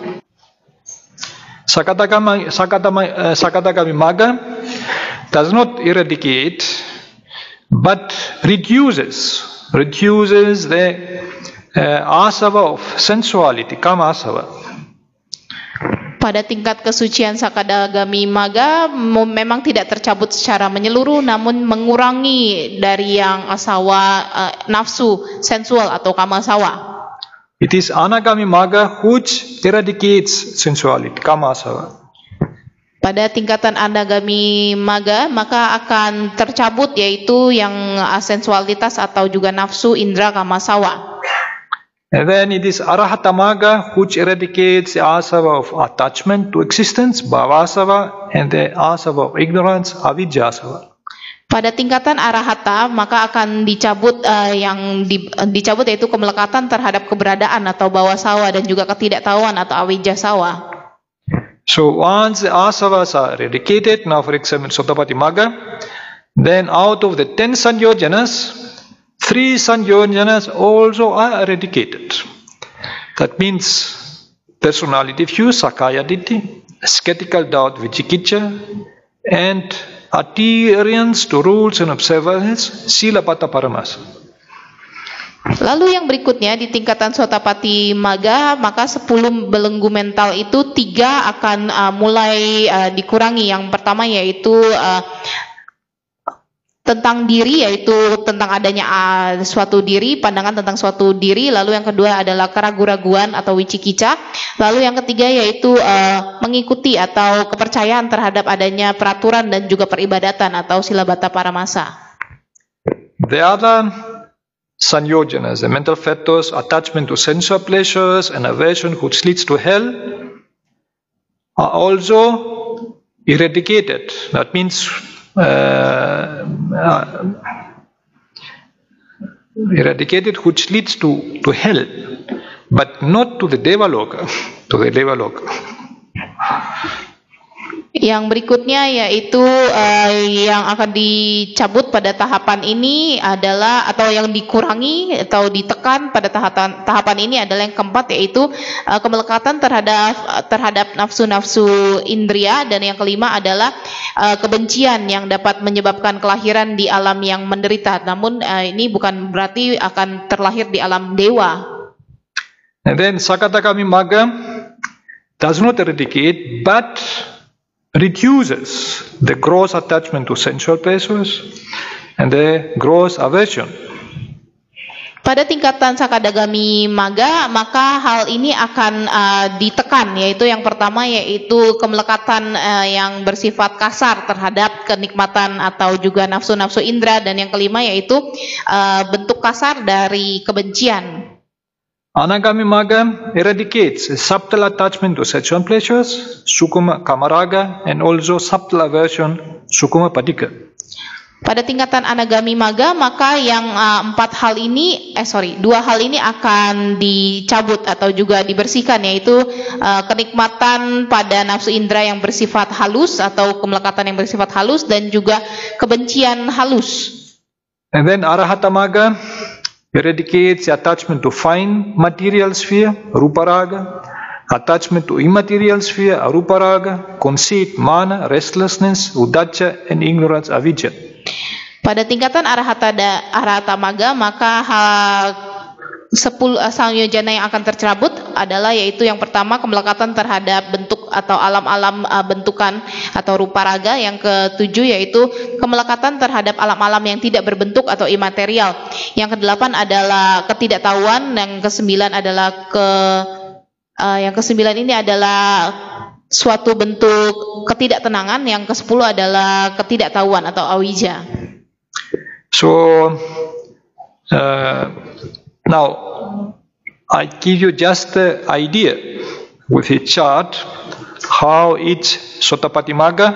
Sakatagami, Sakatama, uh, Sakatagami Magga does not eradicate but reduces reduces the uh, asava of sensuality, kama asava. Pada tingkat kesucian Sakadagami Maga memang tidak tercabut secara menyeluruh namun mengurangi dari yang asawa eh, nafsu sensual atau kamasawa. It is Anagami Magga which eradicates sensuality, kama asava. Pada tingkatan Anagami Maga maka akan tercabut yaitu yang eh, sensualitas atau juga nafsu indra kamasawa. And then it is Arahata Magga which eradicates the asava of attachment to existence, bhavasava, and the asava of ignorance, avidya asava. Pada tingkatan arahata maka akan dicabut eh, yang di- dicabut yaitu kemelekatan terhadap keberadaan atau bawah sawa dan juga ketidaktahuan atau awija sawa. So once the asavas are eradicated, now for example Sotapati Magga, then out of the ten sanyojanas, three sanyojanas also are eradicated. That means personality view, sakaya ditti, skeptical doubt, vichikicha, and adherence to rules and observances, sila pata paramasa. Lalu yang berikutnya di tingkatan Sotapati Maga maka 10 belenggu mental itu tiga akan uh, mulai uh, dikurangi. Yang pertama yaitu uh, tentang diri yaitu tentang adanya uh, suatu diri, pandangan tentang suatu diri. Lalu yang kedua adalah keraguan-raguan atau wicikica. Lalu yang ketiga yaitu uh, mengikuti atau kepercayaan terhadap adanya peraturan dan juga peribadatan atau silabata paramasa. The other sanyojanas, the mental factors, attachment to sensual pleasures and aversion which leads to hell, are also eradicated. That means Uh, uh, eradicated which leads to, to hell, but not to the Devaloka, to the Devaloka. Yang berikutnya yaitu eh, yang akan dicabut pada tahapan ini adalah atau yang dikurangi atau ditekan pada tahapan tahapan ini adalah yang keempat yaitu eh, kemelekatan terhadap terhadap nafsu-nafsu indria dan yang kelima adalah eh, kebencian yang dapat menyebabkan kelahiran di alam yang menderita. Namun eh, ini bukan berarti akan terlahir di alam dewa. And then Sakatakami Magga does not eradicate but reduces the gross attachment to sensual pleasures and the gross aversion. Pada tingkatan sakadagami maga, maka hal ini akan uh, ditekan, yaitu yang pertama yaitu kemelekatan uh, yang bersifat kasar terhadap kenikmatan atau juga nafsu-nafsu indera, dan yang kelima yaitu uh, bentuk kasar dari kebencian. Anagami Magga eradicates a subtle attachment to sexual pleasures, Sukuma Kamaraga, and also subtle aversion, Sukuma Padika. Pada tingkatan anagami maga, maka yang uh, empat hal ini, eh sorry, dua hal ini akan dicabut atau juga dibersihkan, yaitu uh, kenikmatan pada nafsu indera yang bersifat halus atau kemelekatan yang bersifat halus dan juga kebencian halus. And then Arahata Magga eradicates the attachment to fine material sphere, Ruparaga, attachment to immaterial sphere, Aruparaga, conceit, mana, restlessness, udacha, and ignorance, avidya. Pada tingkatan arahata da, arahata maga, maka hal sepuluh uh, samyojana yang akan tercerabut adalah yaitu yang pertama kemelekatan terhadap bentuk atau alam-alam uh, bentukan atau rupa raga. Yang ketujuh yaitu kemelekatan terhadap alam-alam yang tidak berbentuk atau imaterial. Yang kedelapan adalah ketidaktahuan. Yang kesembilan adalah ke uh, yang kesembilan ini adalah suatu bentuk ketidaktenangan. Yang kesepuluh adalah ketidaktahuan atau awija. So uh, now I give you just the idea with a chart how each Sotapatimagga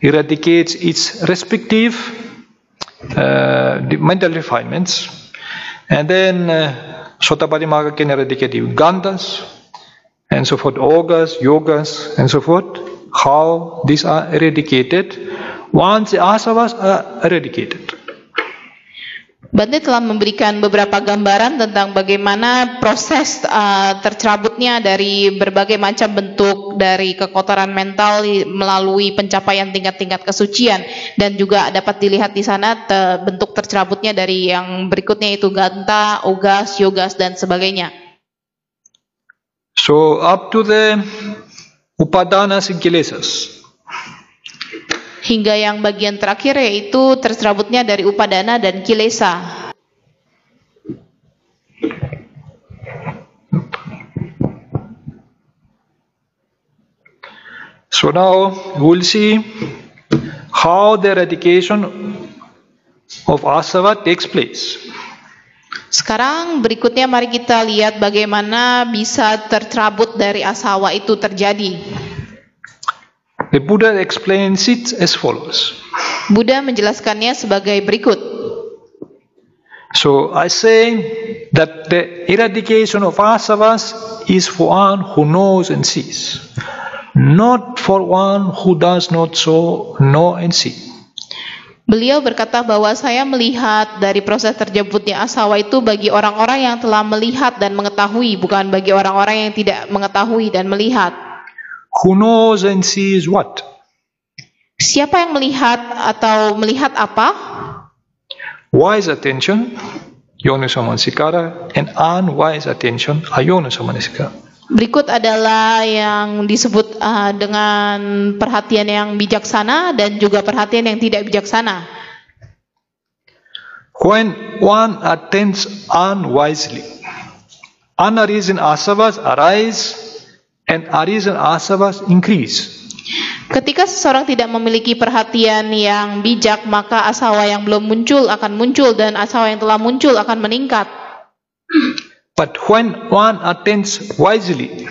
eradicates its respective uh, mental refinements, and then uh, Sotapatimagga can eradicate the Gandhas and so forth, Ogas, Yogas, and so forth. How these are eradicated once the asavas are eradicated. Bante telah memberikan beberapa gambaran tentang bagaimana proses uh, tercerabutnya dari berbagai macam bentuk dari kekotoran mental melalui pencapaian tingkat-tingkat kesucian dan juga dapat dilihat di sana te, bentuk tercerabutnya dari yang berikutnya itu ganta, ogas, yogas dan sebagainya. So up to the upadanas and. Hingga yang bagian terakhir yaitu tercerabutnya dari upadana dan kilesa. So now we'll see how the eradication of asava takes place. Sekarang berikutnya mari kita lihat bagaimana bisa tercerabut dari asawa itu terjadi. The Buddha explains it as follows. Buddha menjelaskannya sebagai berikut. So I say that the eradication of asavas is for one who knows and sees, not for one who does not so know and see. Beliau berkata bahwa saya melihat dari proses terjebutnya asawa itu bagi orang-orang yang telah melihat dan mengetahui, bukan bagi orang-orang yang tidak mengetahui dan melihat. Who knows and sees what? Siapa yang melihat atau melihat apa? Wise attention, yonusamansikara, and unwise attention, ayonusamansikara. Berikut adalah yang disebut uh, dengan perhatian yang bijaksana dan juga perhatian yang tidak bijaksana. When one attends unwisely, unarisen asavas arise and arisen asavas increase. Ketika seseorang tidak memiliki perhatian yang bijak, maka asawa yang belum muncul akan muncul dan asawa yang telah muncul akan meningkat. But when one attends wisely,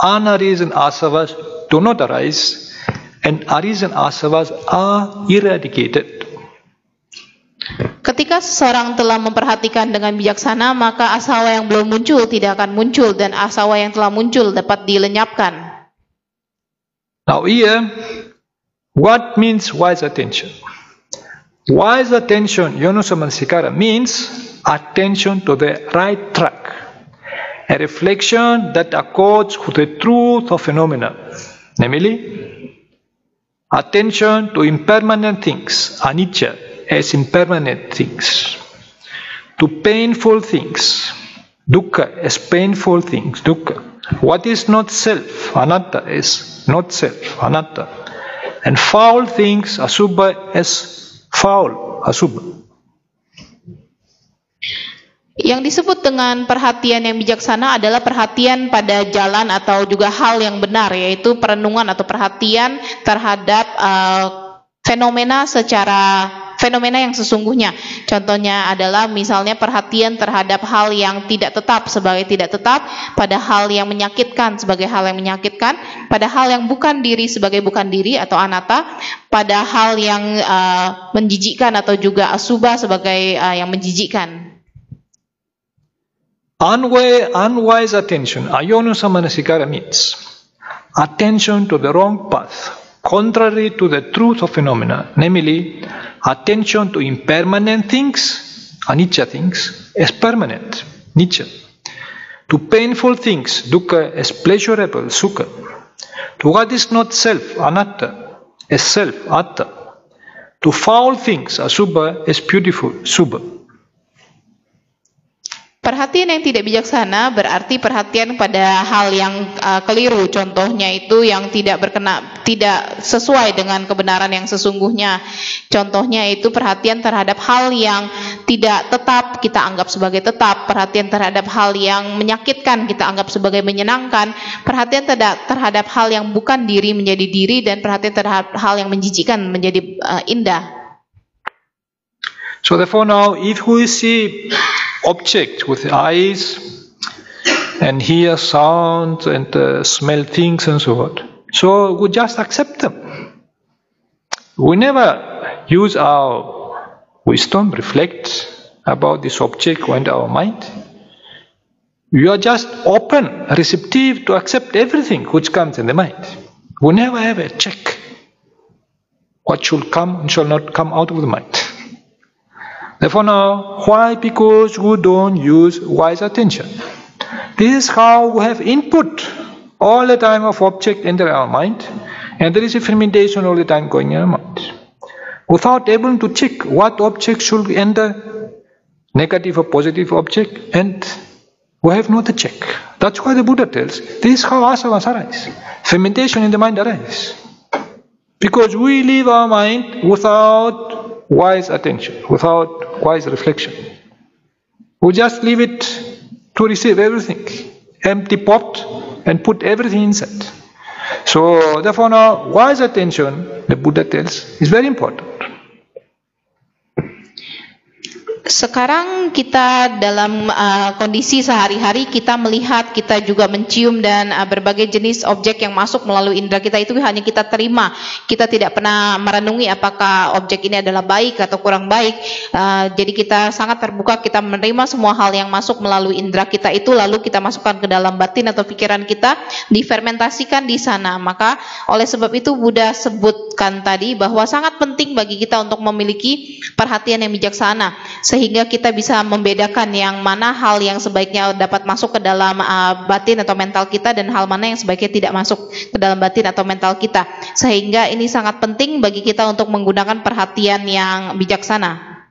unarisen asavas do not arise, and arisen asavas are eradicated. Ketika seseorang telah memperhatikan dengan bijaksana, maka asawa yang belum muncul tidak akan muncul dan asawa yang telah muncul dapat dilenyapkan. Now here, what means wise attention? Wise attention, yonusamansikara, means attention to the right track. A reflection that accords with the truth of phenomena, namely, attention to impermanent things, anicca, as impermanent things, to painful things, dukkha, as painful things, dukkha. What is not self, anatta, is not self, anatta. And foul things, asubha, as foul, asubha. Yang disebut dengan perhatian yang bijaksana adalah perhatian pada jalan atau juga hal yang benar, yaitu perenungan atau perhatian terhadap uh, fenomena secara fenomena yang sesungguhnya. Contohnya adalah misalnya perhatian terhadap hal yang tidak tetap sebagai tidak tetap, pada hal yang menyakitkan sebagai hal yang menyakitkan, pada hal yang bukan diri sebagai bukan diri atau anata, pada hal yang uh, menjijikkan atau juga asuba sebagai uh, yang menjijikkan. Unwise, unwise attention, ayonusamanasikara means attention to the wrong path, contrary to the truth of phenomena, namely attention to impermanent things, anicca things, as permanent, nicca. To painful things, dukkha, as pleasurable, sukha. To what is not self, anatta, as self, atta. To foul things, asubha, as beautiful, subha. Perhatian yang tidak bijaksana berarti perhatian pada hal yang uh, keliru. Contohnya itu yang tidak berkena tidak sesuai dengan kebenaran yang sesungguhnya. Contohnya itu perhatian terhadap hal yang tidak tetap kita anggap sebagai tetap, perhatian terhadap hal yang menyakitkan kita anggap sebagai menyenangkan, perhatian terhadap, hal yang bukan diri menjadi diri dan perhatian terhadap hal yang menjijikan menjadi uh, indah. So therefore now if we see object with eyes and hear sounds and uh, smell things and so on. So we just accept them. We never use our wisdom, reflect about this object and our mind. We are just open, receptive to accept everything which comes in the mind. We never ever check what should come and shall not come out of the mind. Therefore now, why? Because we don't use wise attention. This is how we have input all the time of object enter our mind, and there is a fermentation all the time going in our mind. Without able to check what object should enter, negative or positive object, and we have not a check. That's why the Buddha tells this is how asanas arise. Fermentation in the mind arises. Because we leave our mind without wise attention, without wise reflection. We just leave it to receive everything, empty pot, and put everything inside. So, therefore, now wise attention, the Buddha tells, is very important. Sekarang kita dalam uh, kondisi sehari-hari kita melihat, kita juga mencium dan uh, berbagai jenis objek yang masuk melalui indera kita itu hanya kita terima. Kita tidak pernah merenungi apakah objek ini adalah baik atau kurang baik. Uh, jadi kita sangat terbuka, kita menerima semua hal yang masuk melalui indera kita itu lalu kita masukkan ke dalam batin atau pikiran kita, difermentasikan di sana. Maka oleh sebab itu Buddha sebutkan tadi bahwa sangat penting bagi kita untuk memiliki perhatian yang bijaksana kita bisa membedakan yang mana hal yang sebaiknya dapat masuk ke dalam uh, batin atau mental kita dan hal mana yang sebaiknya tidak masuk ke dalam batin atau mental kita. Sehingga ini sangat penting bagi kita untuk menggunakan perhatian yang bijaksana.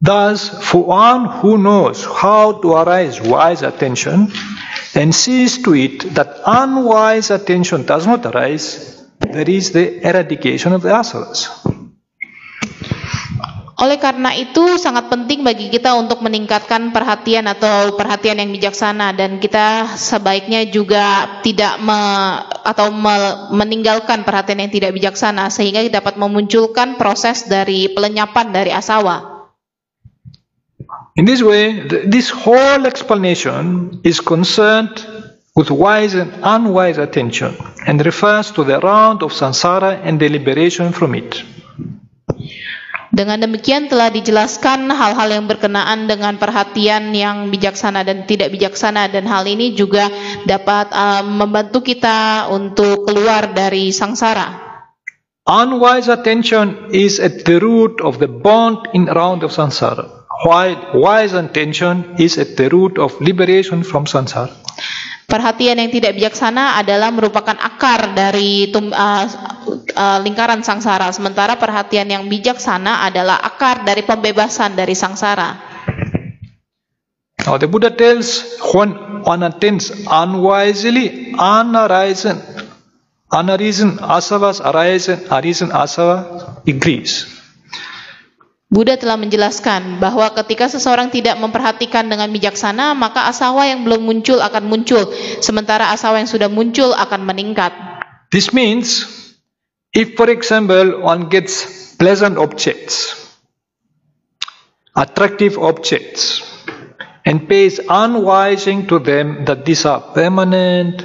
Thus, for one who knows how to arise wise attention and sees to it that unwise attention does not arise, there is the eradication of the asaras. Oleh karena itu sangat penting bagi kita untuk meningkatkan perhatian atau perhatian yang bijaksana dan kita sebaiknya juga tidak me, atau me, meninggalkan perhatian yang tidak bijaksana sehingga dapat memunculkan proses dari pelenyapan dari asawa. In this way, this whole explanation is concerned with wise and unwise attention and refers to the round of samsara and the liberation from it. Dengan demikian telah dijelaskan hal-hal yang berkenaan dengan perhatian yang bijaksana dan tidak bijaksana dan hal ini juga dapat uh, membantu kita untuk keluar dari sangsara. Unwise attention is at the root of the bond in round of samsara, while wise attention is at the root of liberation from samsara. Perhatian yang tidak bijaksana adalah merupakan akar dari tum, uh, uh, lingkaran sangsara, sementara perhatian yang bijaksana adalah akar dari pembebasan dari sangsara. Now the Buddha tells when one attends unwisely, unarisen, unarisen asavas arisen, arisen asava increase. Buddha telah menjelaskan bahwa ketika seseorang tidak memperhatikan dengan bijaksana, maka asawa yang belum muncul akan muncul, sementara asawa yang sudah muncul akan meningkat. This means if for example one gets pleasant objects, attractive objects, and pays unwising to them that these are permanent,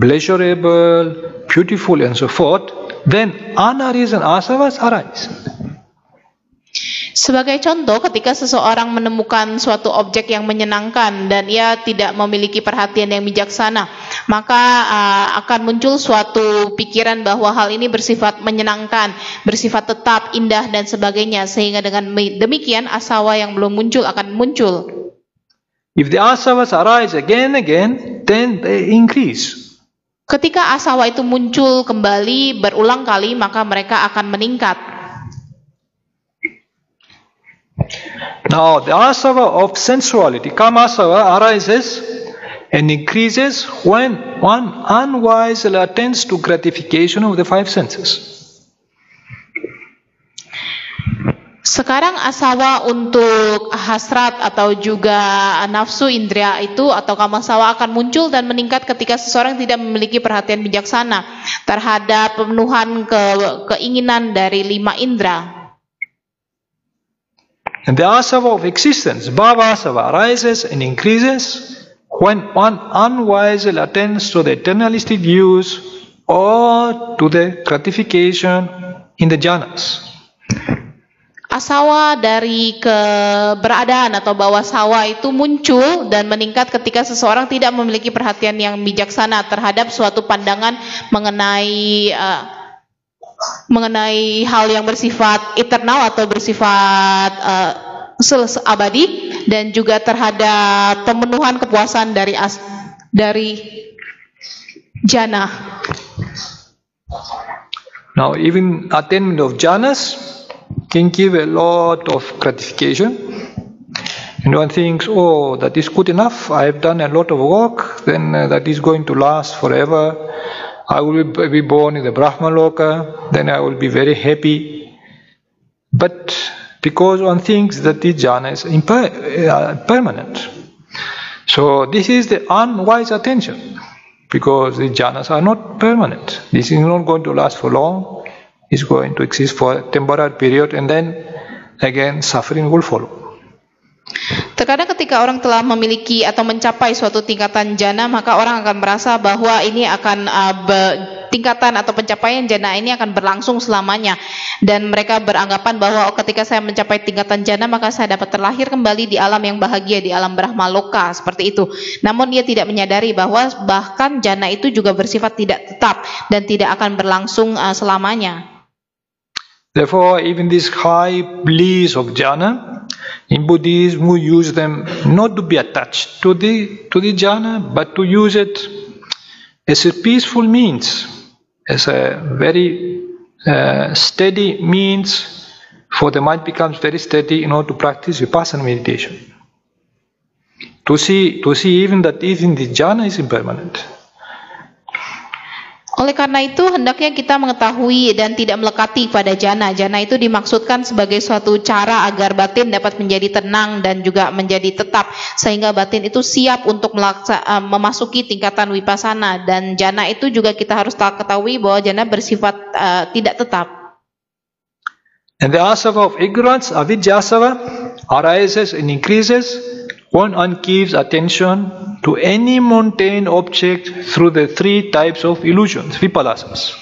pleasurable, beautiful and so forth, then unarisen asavas arise. Sebagai contoh, ketika seseorang menemukan suatu objek yang menyenangkan dan ia tidak memiliki perhatian yang bijaksana, maka uh, akan muncul suatu pikiran bahwa hal ini bersifat menyenangkan, bersifat tetap, indah dan sebagainya, sehingga dengan demikian asawa yang belum muncul akan muncul. If the asavas arise again and again, then they increase. Ketika asawa itu muncul kembali berulang kali, maka mereka akan meningkat. Now, the asava of sensuality, kama asava, arises and increases when one unwisely attends to gratification of the five senses. Sekarang asawa untuk hasrat atau juga nafsu indera itu atau kamasawa akan muncul dan meningkat ketika seseorang tidak memiliki perhatian bijaksana terhadap pemenuhan ke, keinginan dari lima indera. And the asava of existence, bhava asava, arises and increases when one unwisely attends to the eternalistic views or to the gratification in the jhanas. Asawa dari keberadaan atau bawah sawa itu muncul dan meningkat ketika seseorang tidak memiliki perhatian yang bijaksana terhadap suatu pandangan mengenai uh, mengenai hal yang bersifat eternal atau bersifat uh, abadi dan juga terhadap pemenuhan kepuasan dari as, dari jana. Now, even attainment of jhanas can give a lot of gratification. And one thinks, oh, that is good enough. I have done a lot of work. Then uh, that is going to last forever. I will be born in the Brahma Loka. Then I will be very happy. But because one thinks that the jhana is imper- uh, permanent. So this is the unwise attention. Because the jhanas are not permanent. This is not going to last for long it's going to exist for a temporary period and then again suffering will follow. Terkadang ketika orang telah memiliki atau mencapai suatu tingkatan jana, maka orang akan merasa bahwa ini akan uh, be, tingkatan atau pencapaian jana ini akan berlangsung selamanya. Dan mereka beranggapan bahwa oh, ketika saya mencapai tingkatan jana, maka saya dapat terlahir kembali di alam yang bahagia, di alam Brahma Loka, seperti itu. Namun ia tidak menyadari bahwa bahkan jana itu juga bersifat tidak tetap dan tidak akan berlangsung uh, selamanya. Therefore, even this high bliss of jhana, in Buddhism we use them not to be attached to the to the jhana, but to use it as a peaceful means, as a very uh, steady means for the mind becomes very steady in order to practice vipassana meditation. To see to see even that even the jhana is impermanent. Oleh karena itu, hendaknya kita mengetahui dan tidak melekati pada jana. Jana itu dimaksudkan sebagai suatu cara agar batin dapat menjadi tenang dan juga menjadi tetap, sehingga batin itu siap untuk melaksa, uh, memasuki tingkatan wipasana. Dan jana itu juga kita harus ketahui bahwa jana bersifat uh, tidak tetap. And the asava of ignorance, avidya asava, arises and increases one gives attention to any mundane object through the three types of illusions, vipalasas.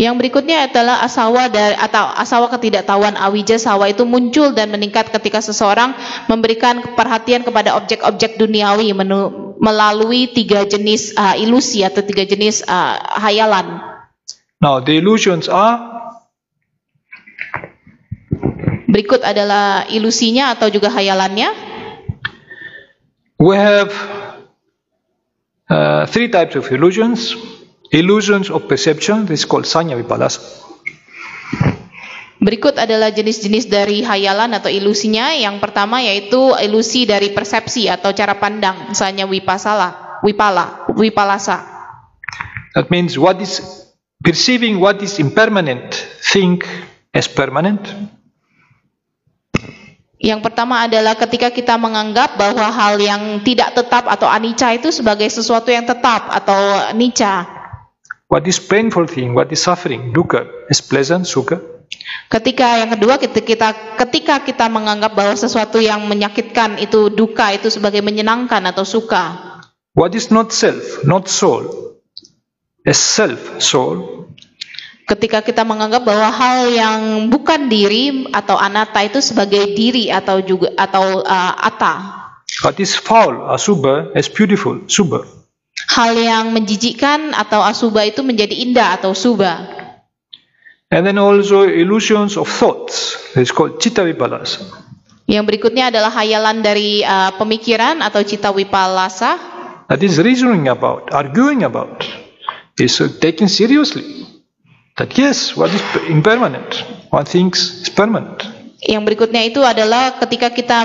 Yang berikutnya adalah asawa dari, atau asawa ketidaktahuan awija sawa itu muncul dan meningkat ketika seseorang memberikan perhatian kepada objek-objek duniawi menu, melalui tiga jenis uh, ilusi atau tiga jenis uh, hayalan. Now the illusions are Berikut adalah ilusinya atau juga hayalannya. We have uh, three types of illusions. Illusions of perception, this is called sanya vipalasa. Berikut adalah jenis-jenis dari hayalan atau ilusinya. Yang pertama yaitu ilusi dari persepsi atau cara pandang, misalnya wipasala, wipala, wipalasa. That means what is perceiving what is impermanent, think as permanent. Yang pertama adalah ketika kita menganggap bahwa hal yang tidak tetap atau anicca itu sebagai sesuatu yang tetap atau nica. What is painful thing, what is suffering, dukkha, is pleasant, sukha. Ketika yang kedua kita, kita ketika kita menganggap bahwa sesuatu yang menyakitkan itu duka itu sebagai menyenangkan atau suka. What is not self, not soul, is self, soul. Ketika kita menganggap bahwa hal yang bukan diri atau anatta itu sebagai diri atau juga atau uh, atta. What is foul, asubha, is beautiful, subha. Hal yang menjijikkan atau asuba itu menjadi indah atau suba. And then also illusions of thoughts, it's called citta vipalasa. Yang berikutnya adalah hayalan dari uh, pemikiran atau cita wipalasa. That is reasoning about, arguing about, is uh, taken seriously. That yes, what is impermanent, one thinks is permanent. Yang berikutnya itu adalah ketika kita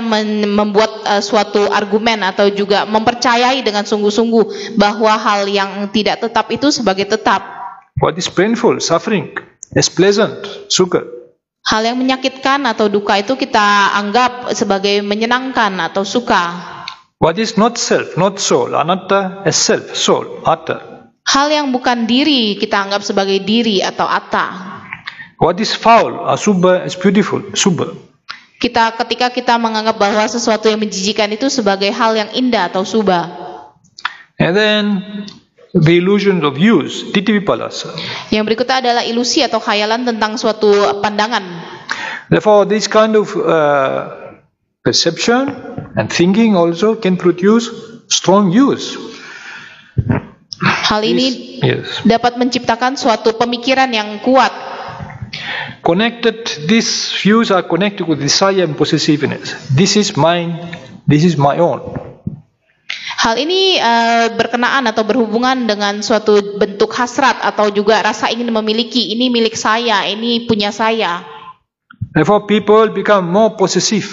membuat uh, suatu argumen atau juga mempercayai dengan sungguh-sungguh bahwa hal yang tidak tetap itu sebagai tetap. What is painful, suffering, is pleasant, sukha. Hal yang menyakitkan atau duka itu kita anggap sebagai menyenangkan atau suka. What is not self, not soul, anatta is self, soul, atta. Hal yang bukan diri kita anggap sebagai diri atau atta. What is foul, asubha is beautiful, subha. Kita ketika kita menganggap bahwa sesuatu yang menjijikan itu sebagai hal yang indah atau subha. And then the illusions of use, titivipalasa. Yang berikutnya adalah ilusi atau khayalan tentang suatu pandangan. Therefore, this kind of uh, perception and thinking also can produce strong use. Hal ini Yes. dapat menciptakan suatu pemikiran yang kuat. Connected, these views are connected with desire and possessiveness. This is mine, this is my own. Hal ini eh, berkenaan atau berhubungan dengan suatu bentuk hasrat atau juga rasa ingin memiliki. Ini milik saya, ini punya saya. Therefore, people become more possessive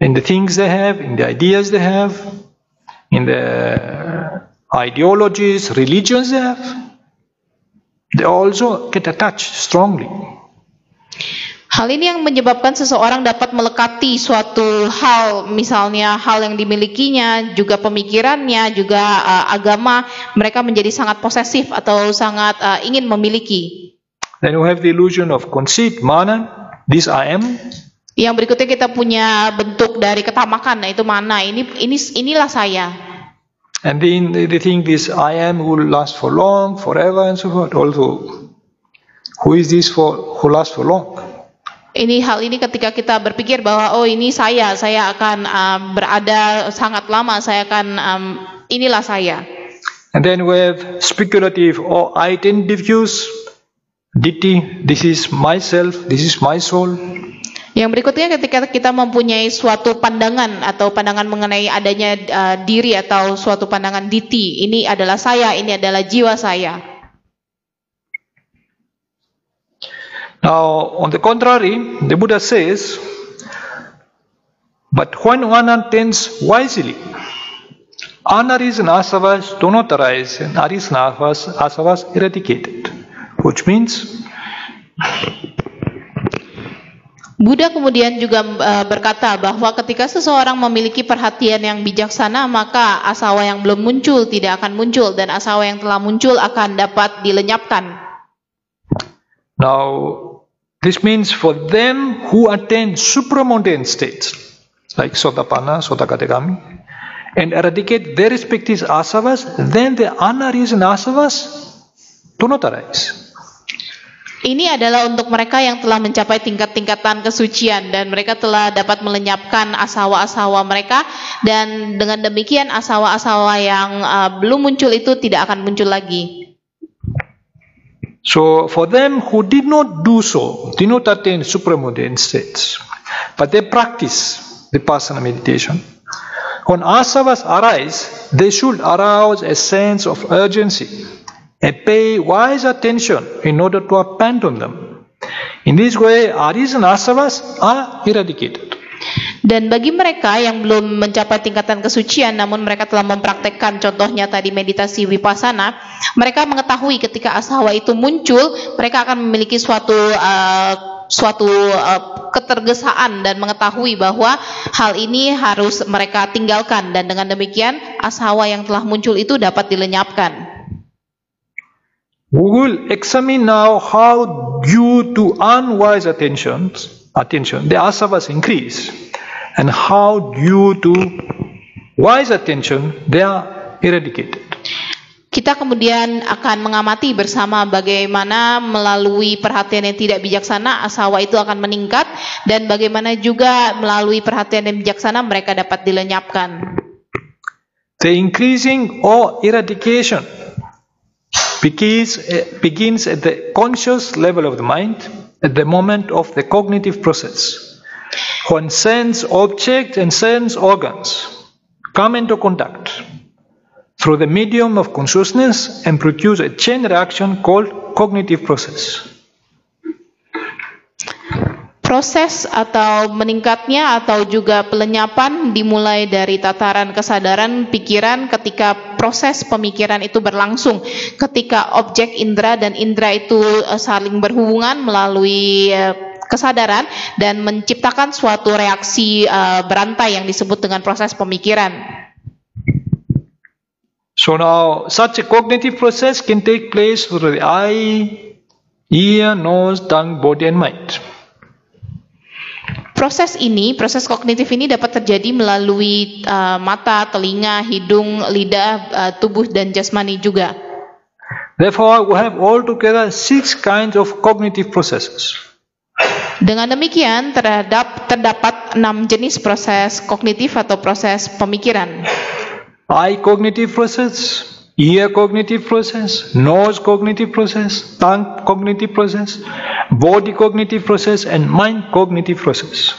in the things they have, in the ideas they have, in the ideologies, religions they have. They also get attached strongly. Hal ini yang menyebabkan seseorang dapat melekati suatu hal, misalnya hal yang dimilikinya, juga pemikirannya, juga eh, agama, mereka menjadi sangat posesif atau sangat eh, ingin memiliki. Then we have the illusion of conceit, mana, this I am. Yang berikutnya kita punya bentuk dari ketamakan, yaitu mana? Ini ini inilah saya. And then they think this I am will last for long, forever, and so forth. Also, who is this for who lasts for long? Ini hal ini ketika kita berpikir bahwa oh ini saya, saya akan um, berada sangat lama, saya akan um, inilah saya. And then we have speculative or identity views. Ditti, this is myself, this is my soul. Yang berikutnya ketika kita mempunyai suatu pandangan atau pandangan mengenai adanya uh, diri atau suatu pandangan diti, ini adalah saya, ini adalah jiwa saya. Now, on the contrary, the Buddha says, but when one attends wisely, unarisen asavas do not arise, and arisen asavas, asavas eradicated. Which means, Buddha kemudian juga uh, berkata bahwa ketika seseorang memiliki perhatian yang bijaksana, maka asawa yang belum muncul tidak akan muncul dan asawa yang telah muncul akan dapat dilenyapkan. now, this means for them who attain supramundane states, like Sotapanna, Sotakategami, and eradicate their respective asavas, then the unarisen asavas do not arise. Ini adalah untuk mereka yang telah mencapai tingkat-tingkatan kesucian dan mereka telah dapat melenyapkan asawa-asawa mereka. Dan dengan demikian asawa-asawa yang uh, belum muncul itu tidak akan muncul lagi. So, for them who did not do so, did not attain supramundane states, but they practice vipassana meditation, when asavas arise, they should arouse a sense of urgency and pay wise attention in order to abandon them. In this way, arisen asavas are eradicated. Dan bagi mereka yang belum mencapai tingkatan kesucian namun mereka telah mempraktekkan contohnya tadi meditasi vipassana, mereka mengetahui ketika asawa itu muncul, mereka akan memiliki suatu uh, suatu uh, ketergesaan dan mengetahui bahwa hal ini harus mereka tinggalkan dan dengan demikian asawa yang telah muncul itu dapat dilenyapkan. We will examine now how due to unwise attention, attention, the asavas increase, and how due to wise attention, they are eradicated. Kita kemudian akan mengamati bersama bagaimana melalui perhatian yang tidak bijaksana asawa itu akan meningkat dan bagaimana juga melalui perhatian yang bijaksana mereka dapat dilenyapkan. The increasing or eradication begins, eh, begins at the conscious level of the mind at the moment of the cognitive process. When sense objects and sense organs come into contact through the medium of consciousness and produce a chain reaction called cognitive process. Proses atau meningkatnya atau juga pelenyapan dimulai dari tataran kesadaran pikiran ketika proses pemikiran itu berlangsung. Ketika objek indera dan indera itu eh, saling berhubungan melalui eh, kesadaran dan menciptakan suatu reaksi eh, berantai yang disebut dengan proses pemikiran. So now, such a cognitive process can take place through the eye, ear, nose, tongue, body, and mind. Proses ini, proses kognitif ini dapat terjadi melalui uh, mata, telinga, hidung, lidah, uh, tubuh dan jasmani juga. Therefore, we have altogether six kinds of cognitive processes. Dengan demikian, terhadap terdapat enam jenis proses kognitif atau proses pemikiran. Eye cognitive process, ear cognitive process, nose cognitive process, tongue cognitive process, body cognitive process, and mind cognitive process.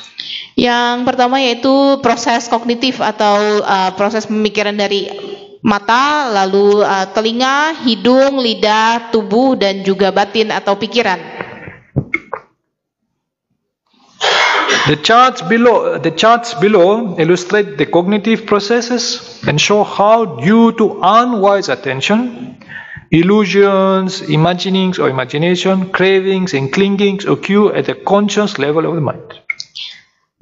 Yang pertama yaitu proses kognitif atau uh, proses pemikiran dari mata, lalu uh, telinga, hidung, lidah, tubuh, dan juga batin atau pikiran. The charts below, the charts below illustrate the cognitive processes and show how, due to unwise attention, illusions, imaginings or imagination, cravings, and clingings occur at the conscious level of the mind.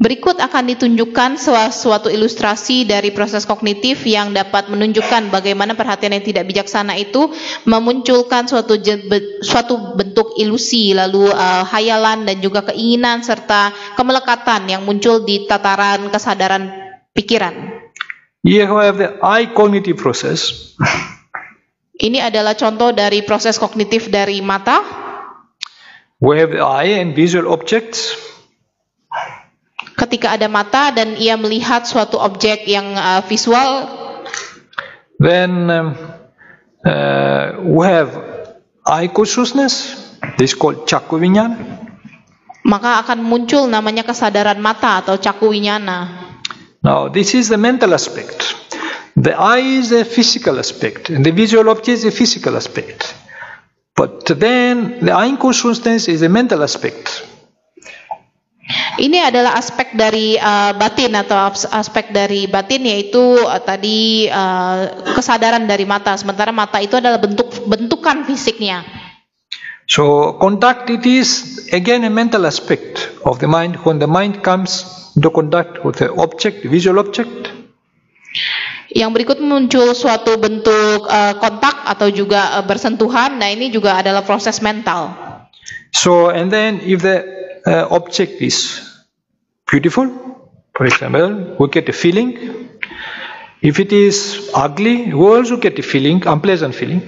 Berikut akan ditunjukkan suatu ilustrasi dari proses kognitif yang dapat menunjukkan bagaimana perhatian yang tidak bijaksana itu memunculkan suatu suatu bentuk ilusi, lalu uh, hayalan dan juga keinginan serta kemelekatan yang muncul di tataran kesadaran pikiran. Here we have the eye cognitive process. Ini adalah contoh dari proses kognitif dari mata. We have the eye and visual objects ketika ada mata dan ia melihat suatu objek yang uh, visual. Then um, uh, we have eye consciousness. This called caku maka akan muncul namanya kesadaran mata atau caku winyana now this is the mental aspect. The eye is a physical aspect and the visual object is a physical aspect. But then the eye consciousness is a mental aspect Ini adalah aspek dari uh, batin atau aspek dari batin yaitu uh, tadi uh, kesadaran dari mata. Sementara mata itu adalah bentuk bentukan fisiknya. So contact it is again a mental aspect of the mind when the mind comes to contact with the object, visual object. Yang berikut muncul suatu bentuk uh, kontak atau juga uh, bersentuhan. Nah, ini juga adalah proses mental. So and then if the uh, object is beautiful, for example, we get a feeling. If it is ugly, we also get a feeling, unpleasant feeling.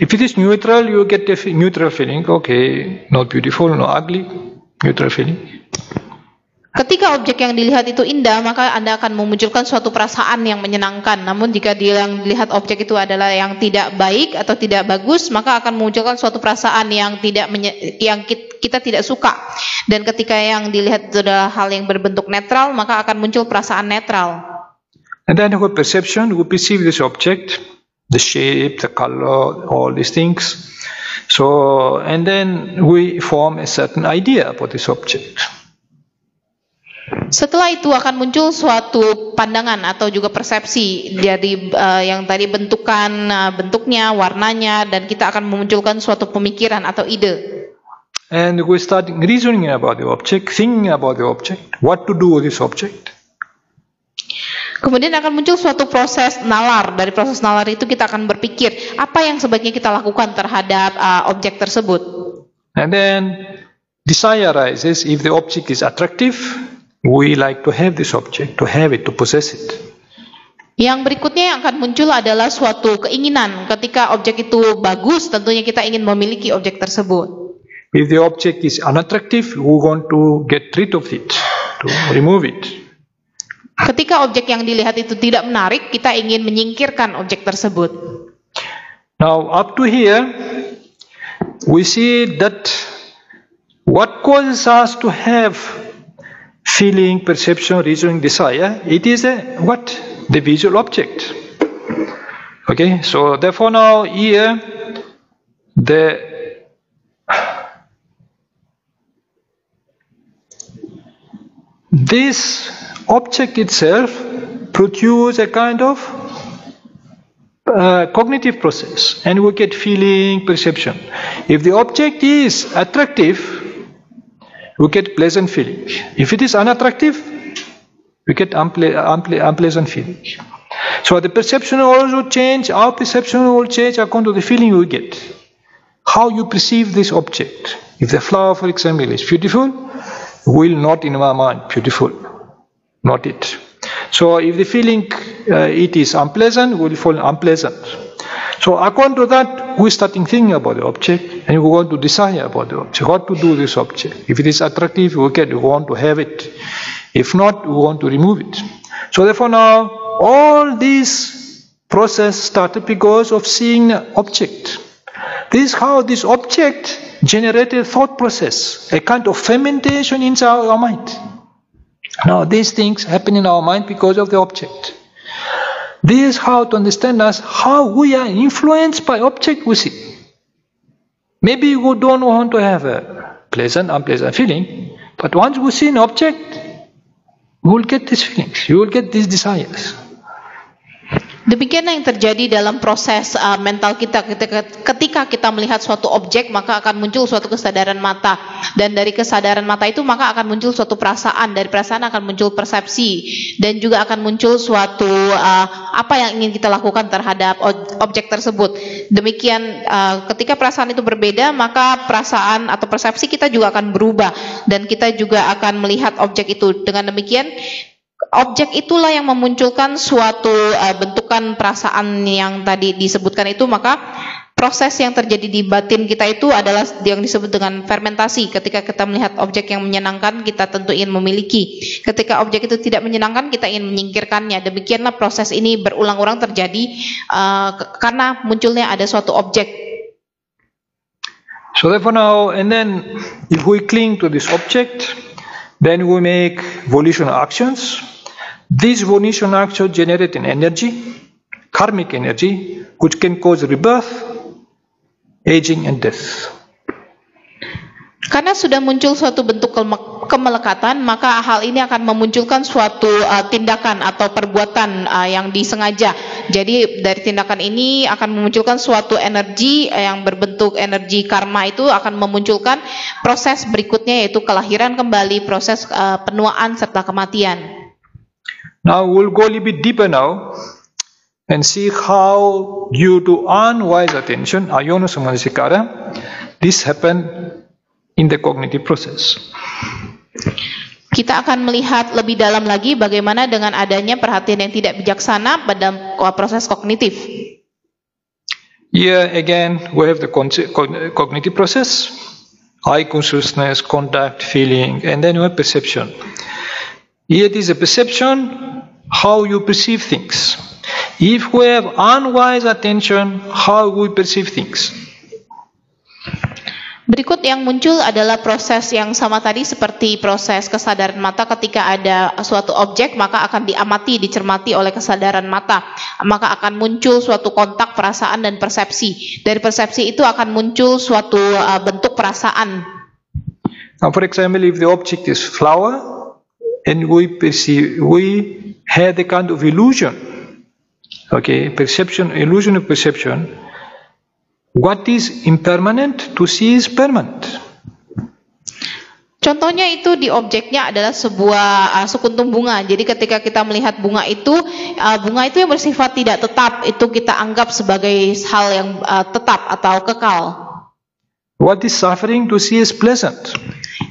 If it is neutral, you get a neutral feeling. Okay, not beautiful, not ugly, neutral feeling. Ketika objek yang dilihat itu indah, maka Anda akan memunculkan suatu perasaan yang menyenangkan. Namun jika yang dilihat objek itu adalah yang tidak baik atau tidak bagus, maka akan memunculkan suatu perasaan yang tidak yang kita tidak suka. Dan ketika yang dilihat itu adalah hal yang berbentuk netral, maka akan muncul perasaan netral. And then our perception, we perceive this object, the shape, the color, all these things. So, and then we form a certain idea about this object. Setelah itu akan muncul suatu pandangan atau juga persepsi dari uh, yang tadi bentukan uh, bentuknya, warnanya dan kita akan memunculkan suatu pemikiran atau ide. And we start reasoning about the object, thinking about the object, what to do with this object. Kemudian akan muncul suatu proses nalar. Dari proses nalar itu kita akan berpikir apa yang sebaiknya kita lakukan terhadap uh, objek tersebut. And then desire arises if the object is attractive We like to have this object, to have it, to possess it. Yang berikutnya yang akan muncul adalah suatu keinginan. Ketika objek itu bagus, tentunya kita ingin memiliki objek tersebut. If the object is unattractive, we want to get rid of it, to remove it. Ketika objek yang dilihat itu tidak menarik, kita ingin menyingkirkan objek tersebut. Now, up to here, we see that what causes us to have feeling, perception, reasoning, desire, it is a what? The visual object. Okay, so therefore now here the this object itself produce a kind of uh, cognitive process and we get feeling perception. If the object is attractive, we get pleasant feeling. If it is unattractive, we get unple- unple- unpleasant feeling. So the perception also change, our perception will change according to the feeling we get. How you perceive this object. If the flower, for example, is beautiful, will not in my mind beautiful, not it. So if the feeling uh, it is unpleasant, will fall unpleasant. So according to that, we starting thinking about the object and we want to desire about the object. What to do with this object? If it is attractive, we, get, we want to have it. If not, we want to remove it. So therefore now, all this process started because of seeing the object. This is how this object generated thought process, a kind of fermentation inside our mind. Now these things happen in our mind because of the object. This is how to understand us how we are influenced by object we see. Maybe we don't want to have a pleasant, unpleasant feeling, but once we see an object, we will get these feelings, you will get these desires. Demikian yang terjadi dalam proses uh, mental kita ketika, kita melihat suatu objek maka akan muncul suatu kesadaran mata dan dari kesadaran mata itu maka akan muncul suatu perasaan dari perasaan akan muncul persepsi dan juga akan muncul suatu uh, apa yang ingin kita lakukan terhadap objek tersebut. Demikian uh, ketika perasaan itu berbeda maka perasaan atau persepsi kita juga akan berubah dan kita juga akan melihat objek itu. Dengan demikian objek itulah yang memunculkan suatu uh, bentukan perasaan yang tadi disebutkan itu maka proses yang terjadi di batin kita itu adalah yang disebut dengan fermentasi. Ketika kita melihat objek yang menyenangkan kita tentu ingin memiliki. Ketika objek itu tidak menyenangkan kita ingin menyingkirkannya. Demikianlah proses ini berulang-ulang terjadi uh, karena munculnya ada suatu objek. So therefore now, and then if we cling to this object, then we make volitional actions. Generate an energy, karmic energy, which can cause rebirth, aging, and death. Karena sudah muncul suatu bentuk kemelekatan, maka hal ini akan memunculkan suatu uh, tindakan atau perbuatan uh, yang disengaja. Jadi dari tindakan ini akan memunculkan suatu energi uh, yang berbentuk energi karma itu akan memunculkan proses berikutnya yaitu kelahiran kembali, proses uh, penuaan serta kematian. Now we'll go a little bit deeper now and see how due to unwise attention, ayona samanasikara, this happened in the cognitive process. Kita akan melihat lebih dalam lagi bagaimana dengan adanya perhatian yang tidak bijaksana pada proses kognitif. Here again, we have the cognitive process, eye consciousness, contact, feeling, and then we have perception. It is a perception, how you perceive things. If we have unwise attention, how we perceive things. Berikut yang muncul adalah proses yang sama tadi seperti proses kesadaran mata ketika ada suatu objek maka akan diamati, dicermati oleh kesadaran mata. Maka akan muncul suatu kontak perasaan dan persepsi. Dari persepsi itu akan muncul suatu uh, bentuk perasaan. Now for example if the object is flower and we perceive we have the kind of illusion. Okay, perception, illusion of perception What is impermanent to see is permanent. Contohnya itu di objeknya adalah sebuah uh, sekuntum bunga. Jadi ketika kita melihat bunga itu, uh, bunga itu yang bersifat tidak tetap, itu kita anggap sebagai hal yang uh, tetap atau kekal. What is suffering to see is pleasant.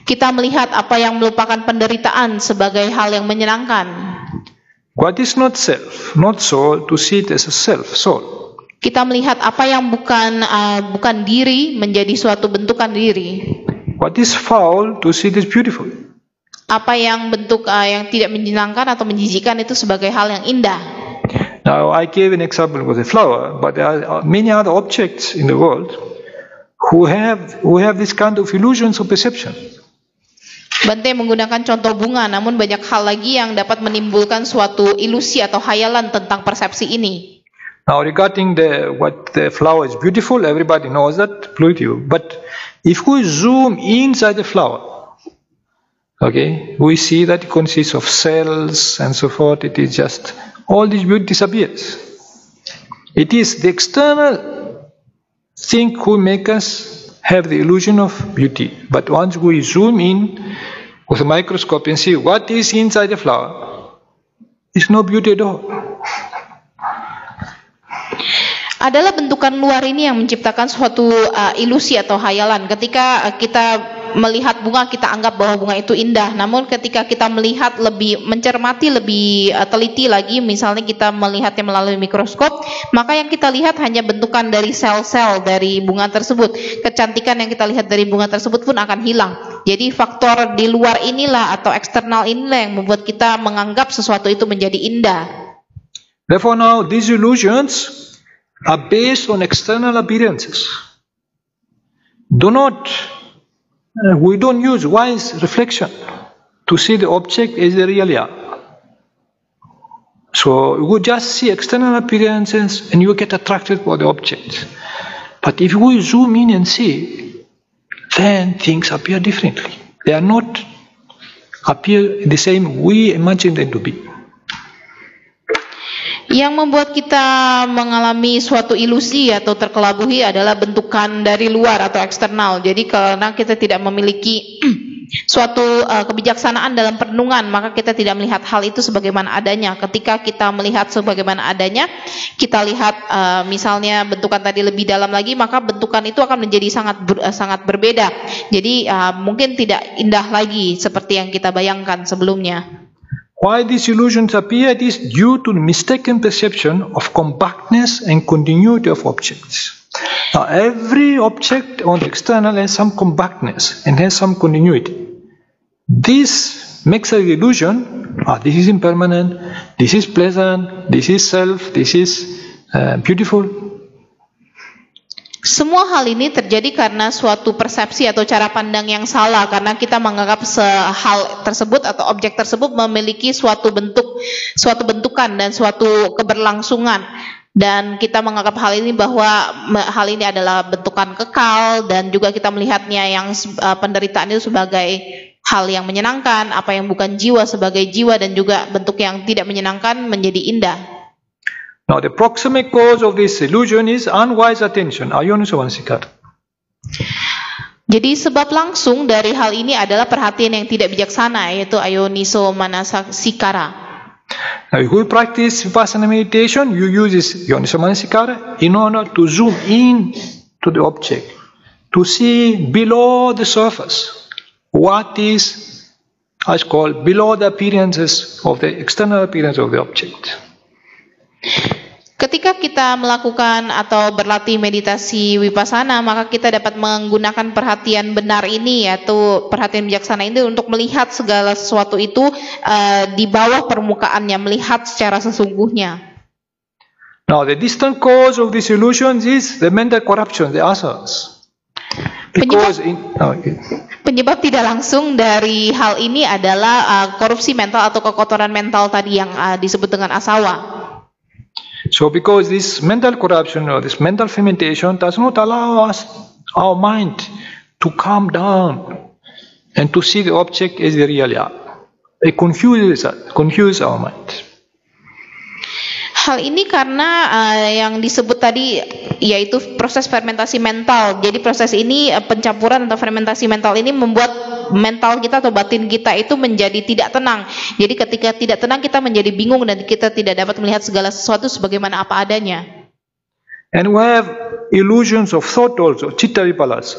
Kita melihat apa yang merupakan penderitaan sebagai hal yang menyenangkan. What is not self, not soul, to see it as a self, soul. Kita melihat apa yang bukan uh, bukan diri menjadi suatu bentukan diri. What is foul to see this beautiful. Apa yang bentuk uh, yang tidak menyenangkan atau menjijikan itu sebagai hal yang indah. Now I gave an example with a flower, but there are many other objects in the world who have who have this kind of illusions of perception. Bante menggunakan contoh bunga, namun banyak hal lagi yang dapat menimbulkan suatu ilusi atau hayalan tentang persepsi ini. Now regarding the what the flower is beautiful, everybody knows that beautiful. But if we zoom inside the flower, Okay, we see that it consists of cells and so forth. It is just all this beauty disappears. It is the external thing who make us have the illusion of beauty. But once we zoom in with a microscope and see what is inside the flower, it's no beauty at all. adalah bentukan luar ini yang menciptakan suatu uh, ilusi atau hayalan. Ketika uh, kita melihat bunga kita anggap bahwa bunga itu indah, namun ketika kita melihat lebih mencermati lebih uh, teliti lagi, misalnya kita melihatnya melalui mikroskop, maka yang kita lihat hanya bentukan dari sel-sel dari bunga tersebut. Kecantikan yang kita lihat dari bunga tersebut pun akan hilang. Jadi faktor di luar inilah atau eksternal inilah yang membuat kita menganggap sesuatu itu menjadi indah. Therefore, now these illusions are based on external appearances. Do not, uh, we don't use wise reflection to see the object as they really are. So we just see external appearances and you get attracted by the object. But if we zoom in and see, then things appear differently. They are not appear the same we imagine them to be. Yang membuat kita mengalami suatu ilusi atau terkelabuhi adalah bentukan dari luar atau eksternal. Jadi karena kita tidak memiliki *clears throat* suatu uh, kebijaksanaan dalam perenungan, maka kita tidak melihat hal itu sebagaimana adanya. Ketika kita melihat sebagaimana adanya, kita lihat uh, misalnya bentukan tadi lebih dalam lagi, maka bentukan itu akan menjadi sangat ber, uh, sangat berbeda. Jadi uh, mungkin tidak indah lagi seperti yang kita bayangkan sebelumnya. Why these illusions appear is due to the mistaken perception of compactness and continuity of objects. Now, every object on the external has some compactness and has some continuity. This makes an illusion, ah, this is impermanent, this is pleasant, this is self, this is uh, beautiful. Semua hal ini terjadi karena suatu persepsi atau cara pandang yang salah karena kita menganggap hal tersebut atau objek tersebut memiliki suatu bentuk suatu bentukan dan suatu keberlangsungan dan kita menganggap hal ini bahwa hal ini adalah bentukan kekal dan juga kita melihatnya yang uh, penderitaan itu sebagai hal yang menyenangkan, apa yang bukan jiwa sebagai jiwa dan juga bentuk yang tidak menyenangkan menjadi indah. Now the proximate cause of this illusion is unwise attention. Ayonisomansikara. Jadi sebab langsung dari hal ini adalah perhatian yang tidak bijaksana yaitu ayoniso manasikara. Now if we practice vipassana meditation, you use this yoniso manasikara in order to zoom in to the object, to see below the surface what is, as called, below the appearances of the external appearance of the object. Ketika kita melakukan atau berlatih meditasi wipasana, maka kita dapat menggunakan perhatian benar ini, yaitu perhatian bijaksana ini untuk melihat segala sesuatu itu uh, di bawah permukaannya, melihat secara sesungguhnya. Now, the distant cause of these illusions is the mental corruption, the asas. Penyebab, in, oh, okay. penyebab tidak langsung dari hal ini adalah uh, korupsi mental atau kekotoran mental tadi yang uh, disebut dengan asawa. So because this mental corruption or this mental fermentation does not allow us, our mind, to calm down and to see the object as they really are. It confuses us, confuses our mind. Hal ini karena uh, yang disebut tadi yaitu proses fermentasi mental. Jadi proses ini uh, pencampuran atau fermentasi mental ini membuat mental kita atau batin kita itu menjadi tidak tenang. Jadi ketika tidak tenang kita menjadi bingung dan kita tidak dapat melihat segala sesuatu sebagaimana apa adanya. And we have illusions of thought also, citta vipalas.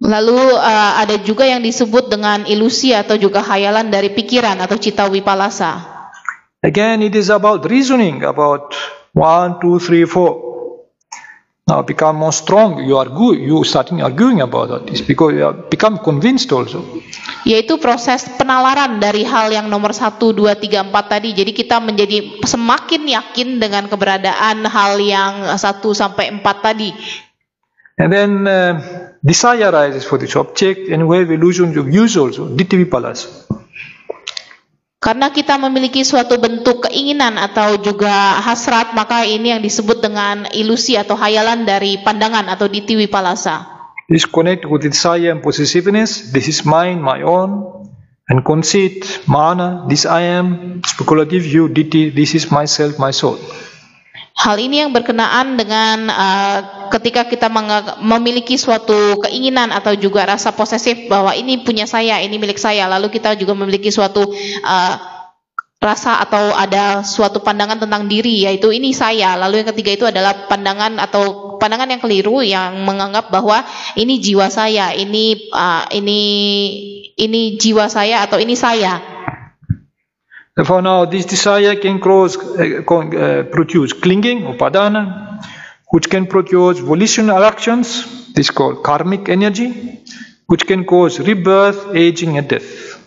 Lalu uh, ada juga yang disebut dengan ilusi atau juga hayalan dari pikiran atau cita wipalasa. Again, it is about reasoning about one, two, three, four. Now become more strong. You are good. You starting arguing about this because you become convinced also. Yaitu proses penalaran dari hal yang nomor satu, dua, tiga, empat tadi. Jadi kita menjadi semakin yakin dengan keberadaan hal yang satu sampai empat tadi. And then uh, desire arises for this object, and we have illusions of use also. Ditthi vipalas. Karena kita memiliki suatu bentuk keinginan atau juga hasrat, maka ini yang disebut dengan ilusi atau hayalan dari pandangan atau ditiwi palasa. This connect with desire and possessiveness. This is mine, my own. And conceit, mana, this I am, speculative you, this is myself, my soul. Hal ini yang berkenaan dengan uh, ketika kita memiliki suatu keinginan atau juga rasa posesif bahwa ini punya saya, ini milik saya. Lalu kita juga memiliki suatu uh, rasa atau ada suatu pandangan tentang diri yaitu ini saya. Lalu yang ketiga itu adalah pandangan atau pandangan yang keliru yang menganggap bahwa ini jiwa saya, ini uh, ini ini jiwa saya atau ini saya. Therefore now this desire can cause, uh, uh, produce clinging, upadana, which can produce volitional actions, this is called karmic energy, which can cause rebirth, aging and death.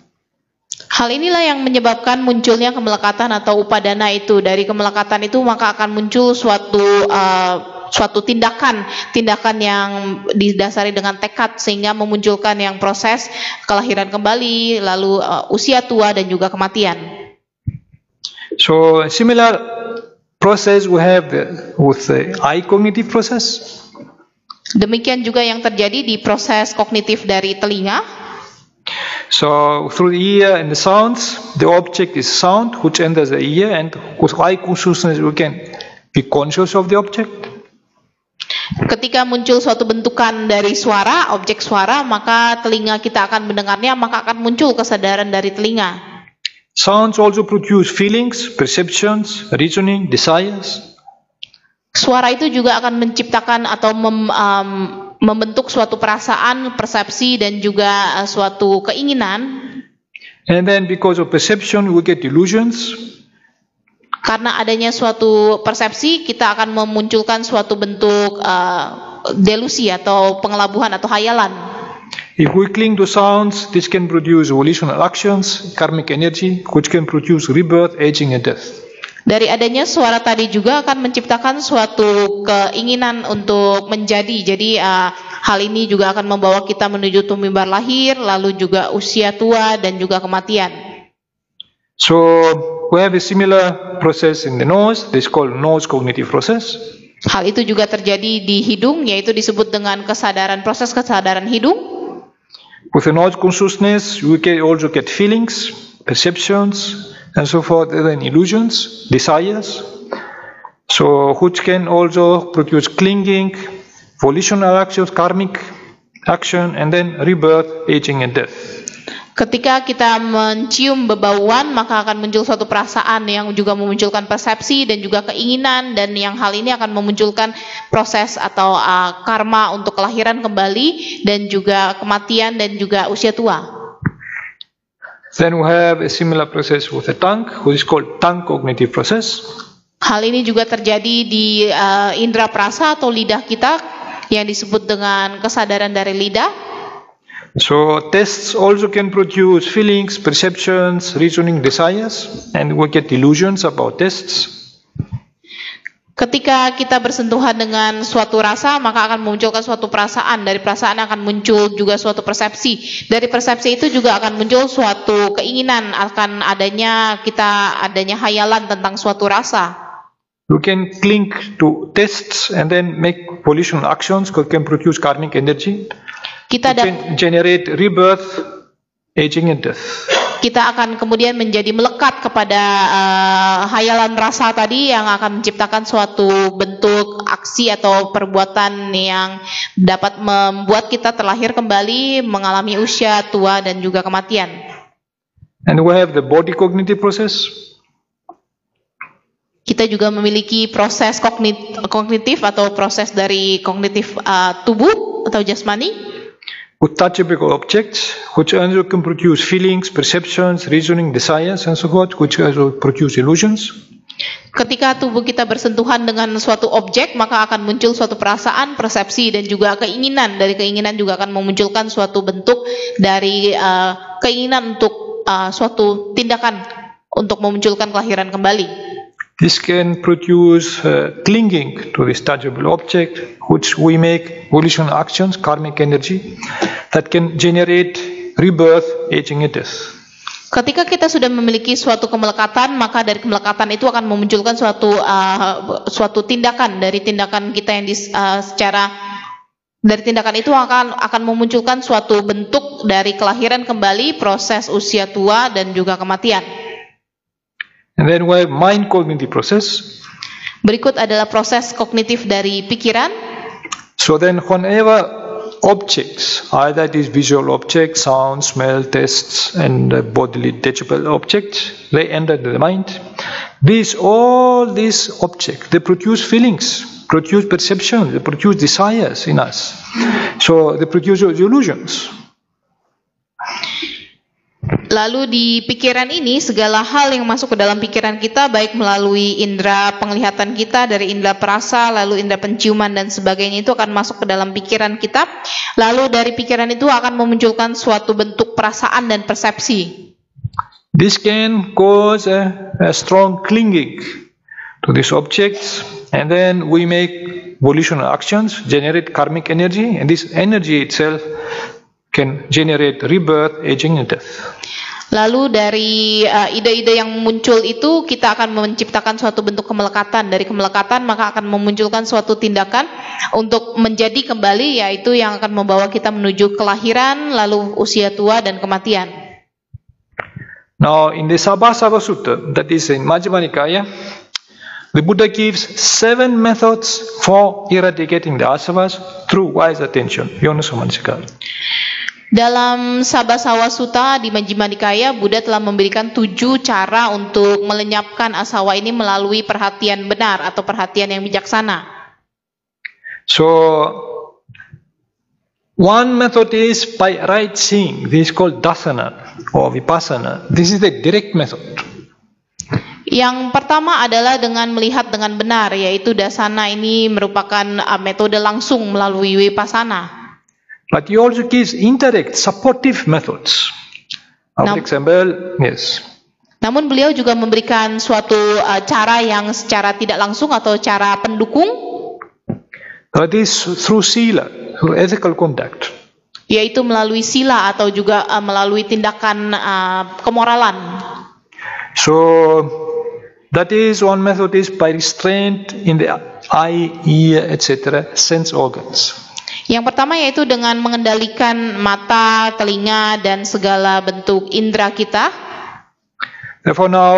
Hal inilah yang menyebabkan munculnya kemelekatan atau upadana itu. Dari kemelekatan itu maka akan muncul suatu uh, suatu tindakan, tindakan yang didasari dengan tekad sehingga memunculkan yang proses kelahiran kembali, lalu uh, usia tua dan juga kematian. So a similar process we have with the eye cognitive process. Demikian juga yang terjadi di proses kognitif dari telinga. So through the ear and the sounds, the object is sound which enters the ear and with eye consciousness we can be conscious of the object. Ketika muncul suatu bentukan dari suara, objek suara, maka telinga kita akan mendengarnya, maka akan muncul kesadaran dari telinga. Sounds also produce feelings, perceptions, reasoning, desires. Suara itu juga akan menciptakan atau mem- um, membentuk suatu perasaan, persepsi, dan juga uh, suatu keinginan. And then because of perception we get delusions. Karena adanya suatu persepsi, kita akan memunculkan suatu bentuk uh, delusi atau pengelabuhan atau hayalan. If we cling to sounds, this can produce volitional actions, karmic energy, which can produce rebirth, aging and death. Dari adanya suara tadi juga akan menciptakan suatu keinginan untuk menjadi. Jadi uh, hal ini juga akan membawa kita menuju tumimbar lahir, lalu juga usia tua dan juga kematian. So we have a similar process in the nose. This is called nose cognitive process. Hal itu juga terjadi di hidung, yaitu disebut dengan kesadaran proses kesadaran hidung. With the nose consciousness, we can also get feelings, perceptions, and so forth, and then illusions, desires. So which can also produce clinging, volitional actions, karmic action, and then rebirth, aging, and death. Ketika kita mencium bebauan, maka akan muncul suatu perasaan yang juga memunculkan persepsi dan juga keinginan dan yang hal ini akan memunculkan proses atau uh, karma untuk kelahiran kembali dan juga kematian dan juga usia tua. Then we have a similar process with the tongue, which is called tongue cognitive process. Hal ini juga terjadi di uh, indera prasa atau lidah kita yang disebut dengan kesadaran dari lidah. So tests also can produce feelings, perceptions, reasoning, desires, and we get delusions about tests. Ketika kita bersentuhan dengan suatu rasa, maka akan memunculkan suatu perasaan. Dari perasaan akan muncul juga suatu persepsi. Dari persepsi itu juga akan muncul suatu keinginan akan adanya kita adanya hayalan tentang suatu rasa. We can cling to tests and then make volitional actions which can produce karmic energy. Kita We da- can generate rebirth, aging, and death. kita akan kemudian menjadi melekat kepada uh, hayalan rasa tadi yang akan menciptakan suatu bentuk aksi atau perbuatan yang dapat membuat kita terlahir kembali mengalami usia tua dan juga kematian. And we have the body cognitive process. Kita juga memiliki proses kognit- kognitif atau proses dari kognitif uh, tubuh atau jasmani. With touchable objects, which also can produce feelings, perceptions, reasoning, desires, and so forth, which also produce illusions. Ketika tubuh kita bersentuhan dengan suatu objek, maka akan muncul suatu perasaan, persepsi, dan juga keinginan. Dari keinginan juga akan memunculkan suatu bentuk dari uh, keinginan untuk uh, suatu tindakan untuk memunculkan kelahiran kembali. This can produce uh, clinging to this touchable object, which we make volitional actions, karmic energy, that can generate rebirth, aging, and death. Ketika kita sudah memiliki suatu kemelekatan, maka dari kemelekatan itu akan memunculkan suatu uh, suatu tindakan dari tindakan kita yang dis, uh, secara Dari tindakan itu akan akan memunculkan suatu bentuk dari kelahiran kembali, proses usia tua dan juga kematian. And then we have mind cognitive process. Berikut adalah proses kognitif dari pikiran. So then whenever objects, either it is visual objects, sound, smell, tastes, and bodily touchable objects, they enter the mind. These, all these objects, they produce feelings, produce perception, they produce desires in us. So they produce illusions. Lalu di pikiran ini segala hal yang masuk ke dalam pikiran kita baik melalui indera penglihatan kita dari indera perasa lalu indera penciuman dan sebagainya itu akan masuk ke dalam pikiran kita. Lalu dari pikiran itu akan memunculkan suatu bentuk perasaan dan persepsi. This can cause a, a strong clinging to these objects, and then we make volitional actions, generate karmic energy, and this energy itself can generate rebirth, aging, and death. Lalu dari uh, ide-ide yang muncul itu kita akan menciptakan suatu bentuk kemelekatan. Dari kemelekatan maka akan memunculkan suatu tindakan untuk menjadi kembali yaitu yang akan membawa kita menuju kelahiran, lalu usia tua dan kematian. Now, in the Sabhasava Sutta, that is in Majjhima Nikaya, the Buddha gives seven methods for eradicating the asavas through wise attention. Yonasomanisika. Dalam Sabasawa Sutta di Majjhima Nikaya, Buddha telah memberikan tujuh cara untuk melenyapkan asawa ini melalui perhatian benar atau perhatian yang bijaksana. So, one method is by right seeing. This is called dasana or vipassana. This is the direct method. Yang pertama adalah dengan melihat dengan benar, yaitu dasana ini merupakan uh, metode langsung melalui vipassana. But he also gives indirect, supportive methods. For Now- example, yes. Namun beliau juga memberikan suatu uh, cara yang secara tidak langsung atau cara pendukung, That is through sila, through ethical conduct. yaitu melalui sila atau juga uh, melalui tindakan uh, kemoralan. So that is one method is by restraint in the eye, ear, etc. sense organs. Yang pertama yaitu dengan mengendalikan mata, telinga, dan segala bentuk indera kita. Therefore now,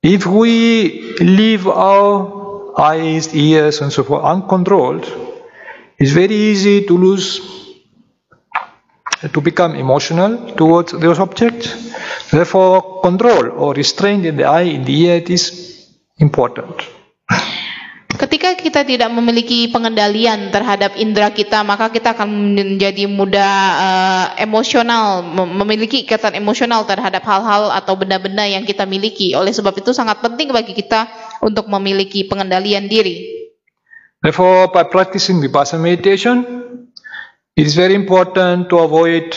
if we leave our eyes, ears, and so forth uncontrolled, it's very easy to lose, to become emotional towards those objects. Therefore, control or restraint in the eye, in the ear, it is important. Ketika kita tidak memiliki pengendalian terhadap indera kita, maka kita akan menjadi mudah eh, emosional, mem- memiliki ikatan emosional terhadap hal-hal atau benda-benda yang kita miliki. Oleh sebab itu sangat penting bagi kita untuk memiliki pengendalian diri. Therefore, by practicing vipassana meditation, it is very important to avoid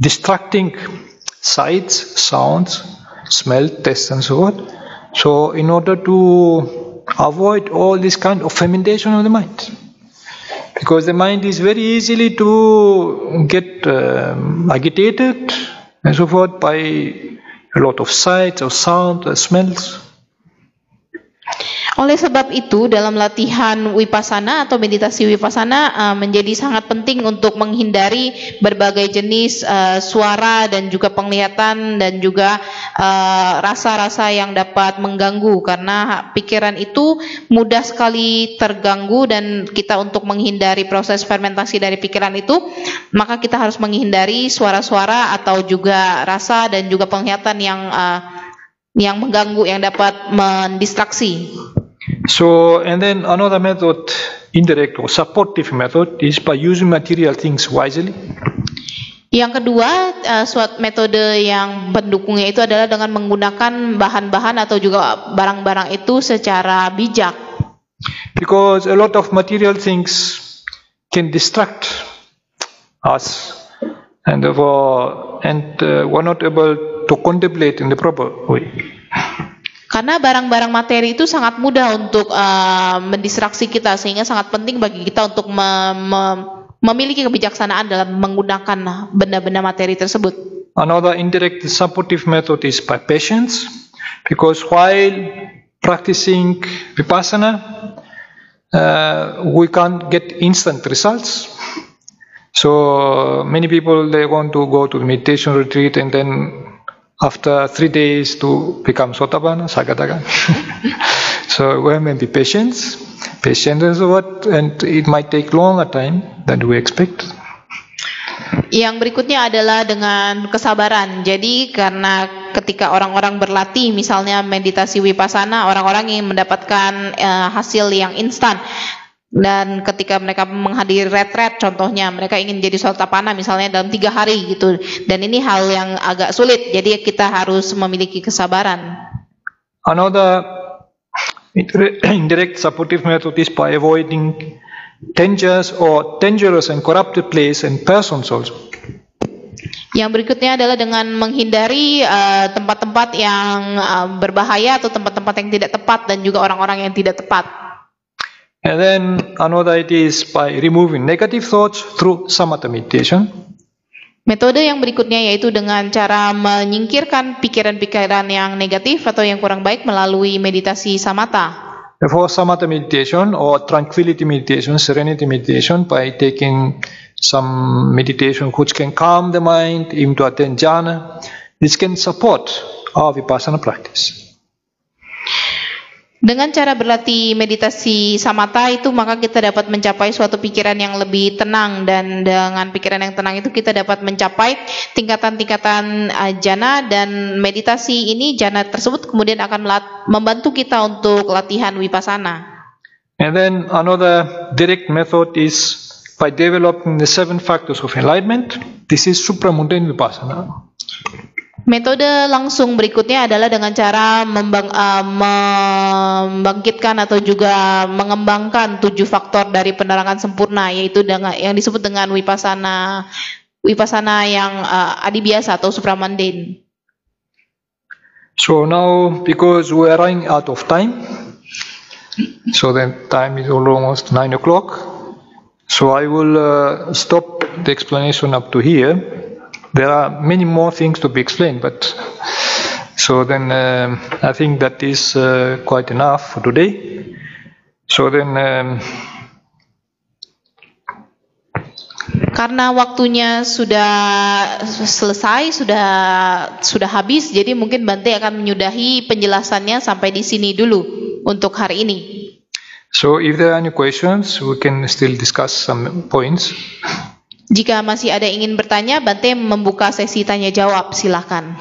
distracting sights, sounds, smell, taste, and so on. So, in order to avoid all this kind of fermentation of the mind, because the mind is very easily to get um, agitated and so forth by a lot of sights or sound or smells. Oleh sebab itu, dalam latihan wipasana atau meditasi wipasana eh, menjadi sangat penting untuk menghindari berbagai jenis eh, suara dan juga penglihatan dan juga eh, rasa-rasa yang dapat mengganggu karena pikiran itu mudah sekali terganggu dan kita untuk menghindari proses fermentasi dari pikiran itu, maka kita harus menghindari suara-suara atau juga rasa dan juga penglihatan yang eh, yang mengganggu yang dapat mendistraksi. So, and then another method, indirect or supportive method, is by using material things wisely. Yang kedua, eh, suatu metode yang pendukungnya itu adalah dengan menggunakan bahan-bahan atau juga barang-barang itu secara bijak. Because a lot of material things can distract us, and therefore, and uh, we're not able to contemplate in the proper way. Karena barang-barang materi itu sangat mudah untuk eh, mendistraksi kita sehingga sangat penting bagi kita untuk me- me- memiliki kebijaksanaan dalam menggunakan benda-benda materi tersebut. Another indirect supportive method is by patience, because while practicing vipassana, uh, we can't get instant results. So many people they want to go to meditation retreat and then after three days to become sotapanna, sagadaga. *laughs* so we to be patient. Patient is what, and it might take longer time than we expect. Yang berikutnya adalah dengan kesabaran. Jadi karena ketika orang-orang berlatih misalnya meditasi wipasana, orang-orang ingin mendapatkan uh, hasil yang instan. Dan ketika mereka menghadiri retret, contohnya mereka ingin jadi sotapana misalnya dalam tiga hari gitu. Dan ini hal yang agak sulit. Jadi kita harus memiliki kesabaran. Another *clears throat* indirect supportive method is by avoiding dangers or dangerous and corrupted place and persons also. Yang berikutnya adalah dengan menghindari tempat-tempat uh, yang uh, berbahaya atau tempat-tempat yang tidak tepat dan juga orang-orang yang tidak tepat. And then another idea is by removing negative thoughts through samatha meditation. Metode yang berikutnya yaitu dengan cara menyingkirkan pikiran-pikiran yang negatif atau yang kurang baik melalui meditasi samatha. For samatha meditation or tranquility meditation, serenity meditation, by taking some meditation which can calm the mind, even to attain jhana, this can support our vipassana practice. Dengan cara berlatih meditasi samatha itu maka kita dapat mencapai suatu pikiran yang lebih tenang dan dengan pikiran yang tenang itu kita dapat mencapai tingkatan-tingkatan uh, jana dan meditasi ini jana tersebut kemudian akan membantu kita untuk latihan wipasana. And then another direct method is by developing the seven factors of enlightenment. This is supramundane vipassana. Metode langsung berikutnya adalah dengan cara membang, uh, membangkitkan atau juga mengembangkan tujuh faktor dari penerangan sempurna, yaitu dengan yang disebut dengan wipasana wipasana yang uh, adi biasa atau supramundane. So now, because we are running out of time, so the time is almost nine o'clock. So I will uh, stop the explanation up to here. There are many more things to be explained, but so then uh, I think that is uh, quite enough for today. So then. Um, karena waktunya sudah selesai, sudah sudah habis, jadi mungkin Bante akan menyudahi penjelasannya sampai di sini dulu untuk hari ini. So if there are any questions, we can still discuss some points. Jika masih ada ingin bertanya, Bante membuka sesi tanya jawab, silakan.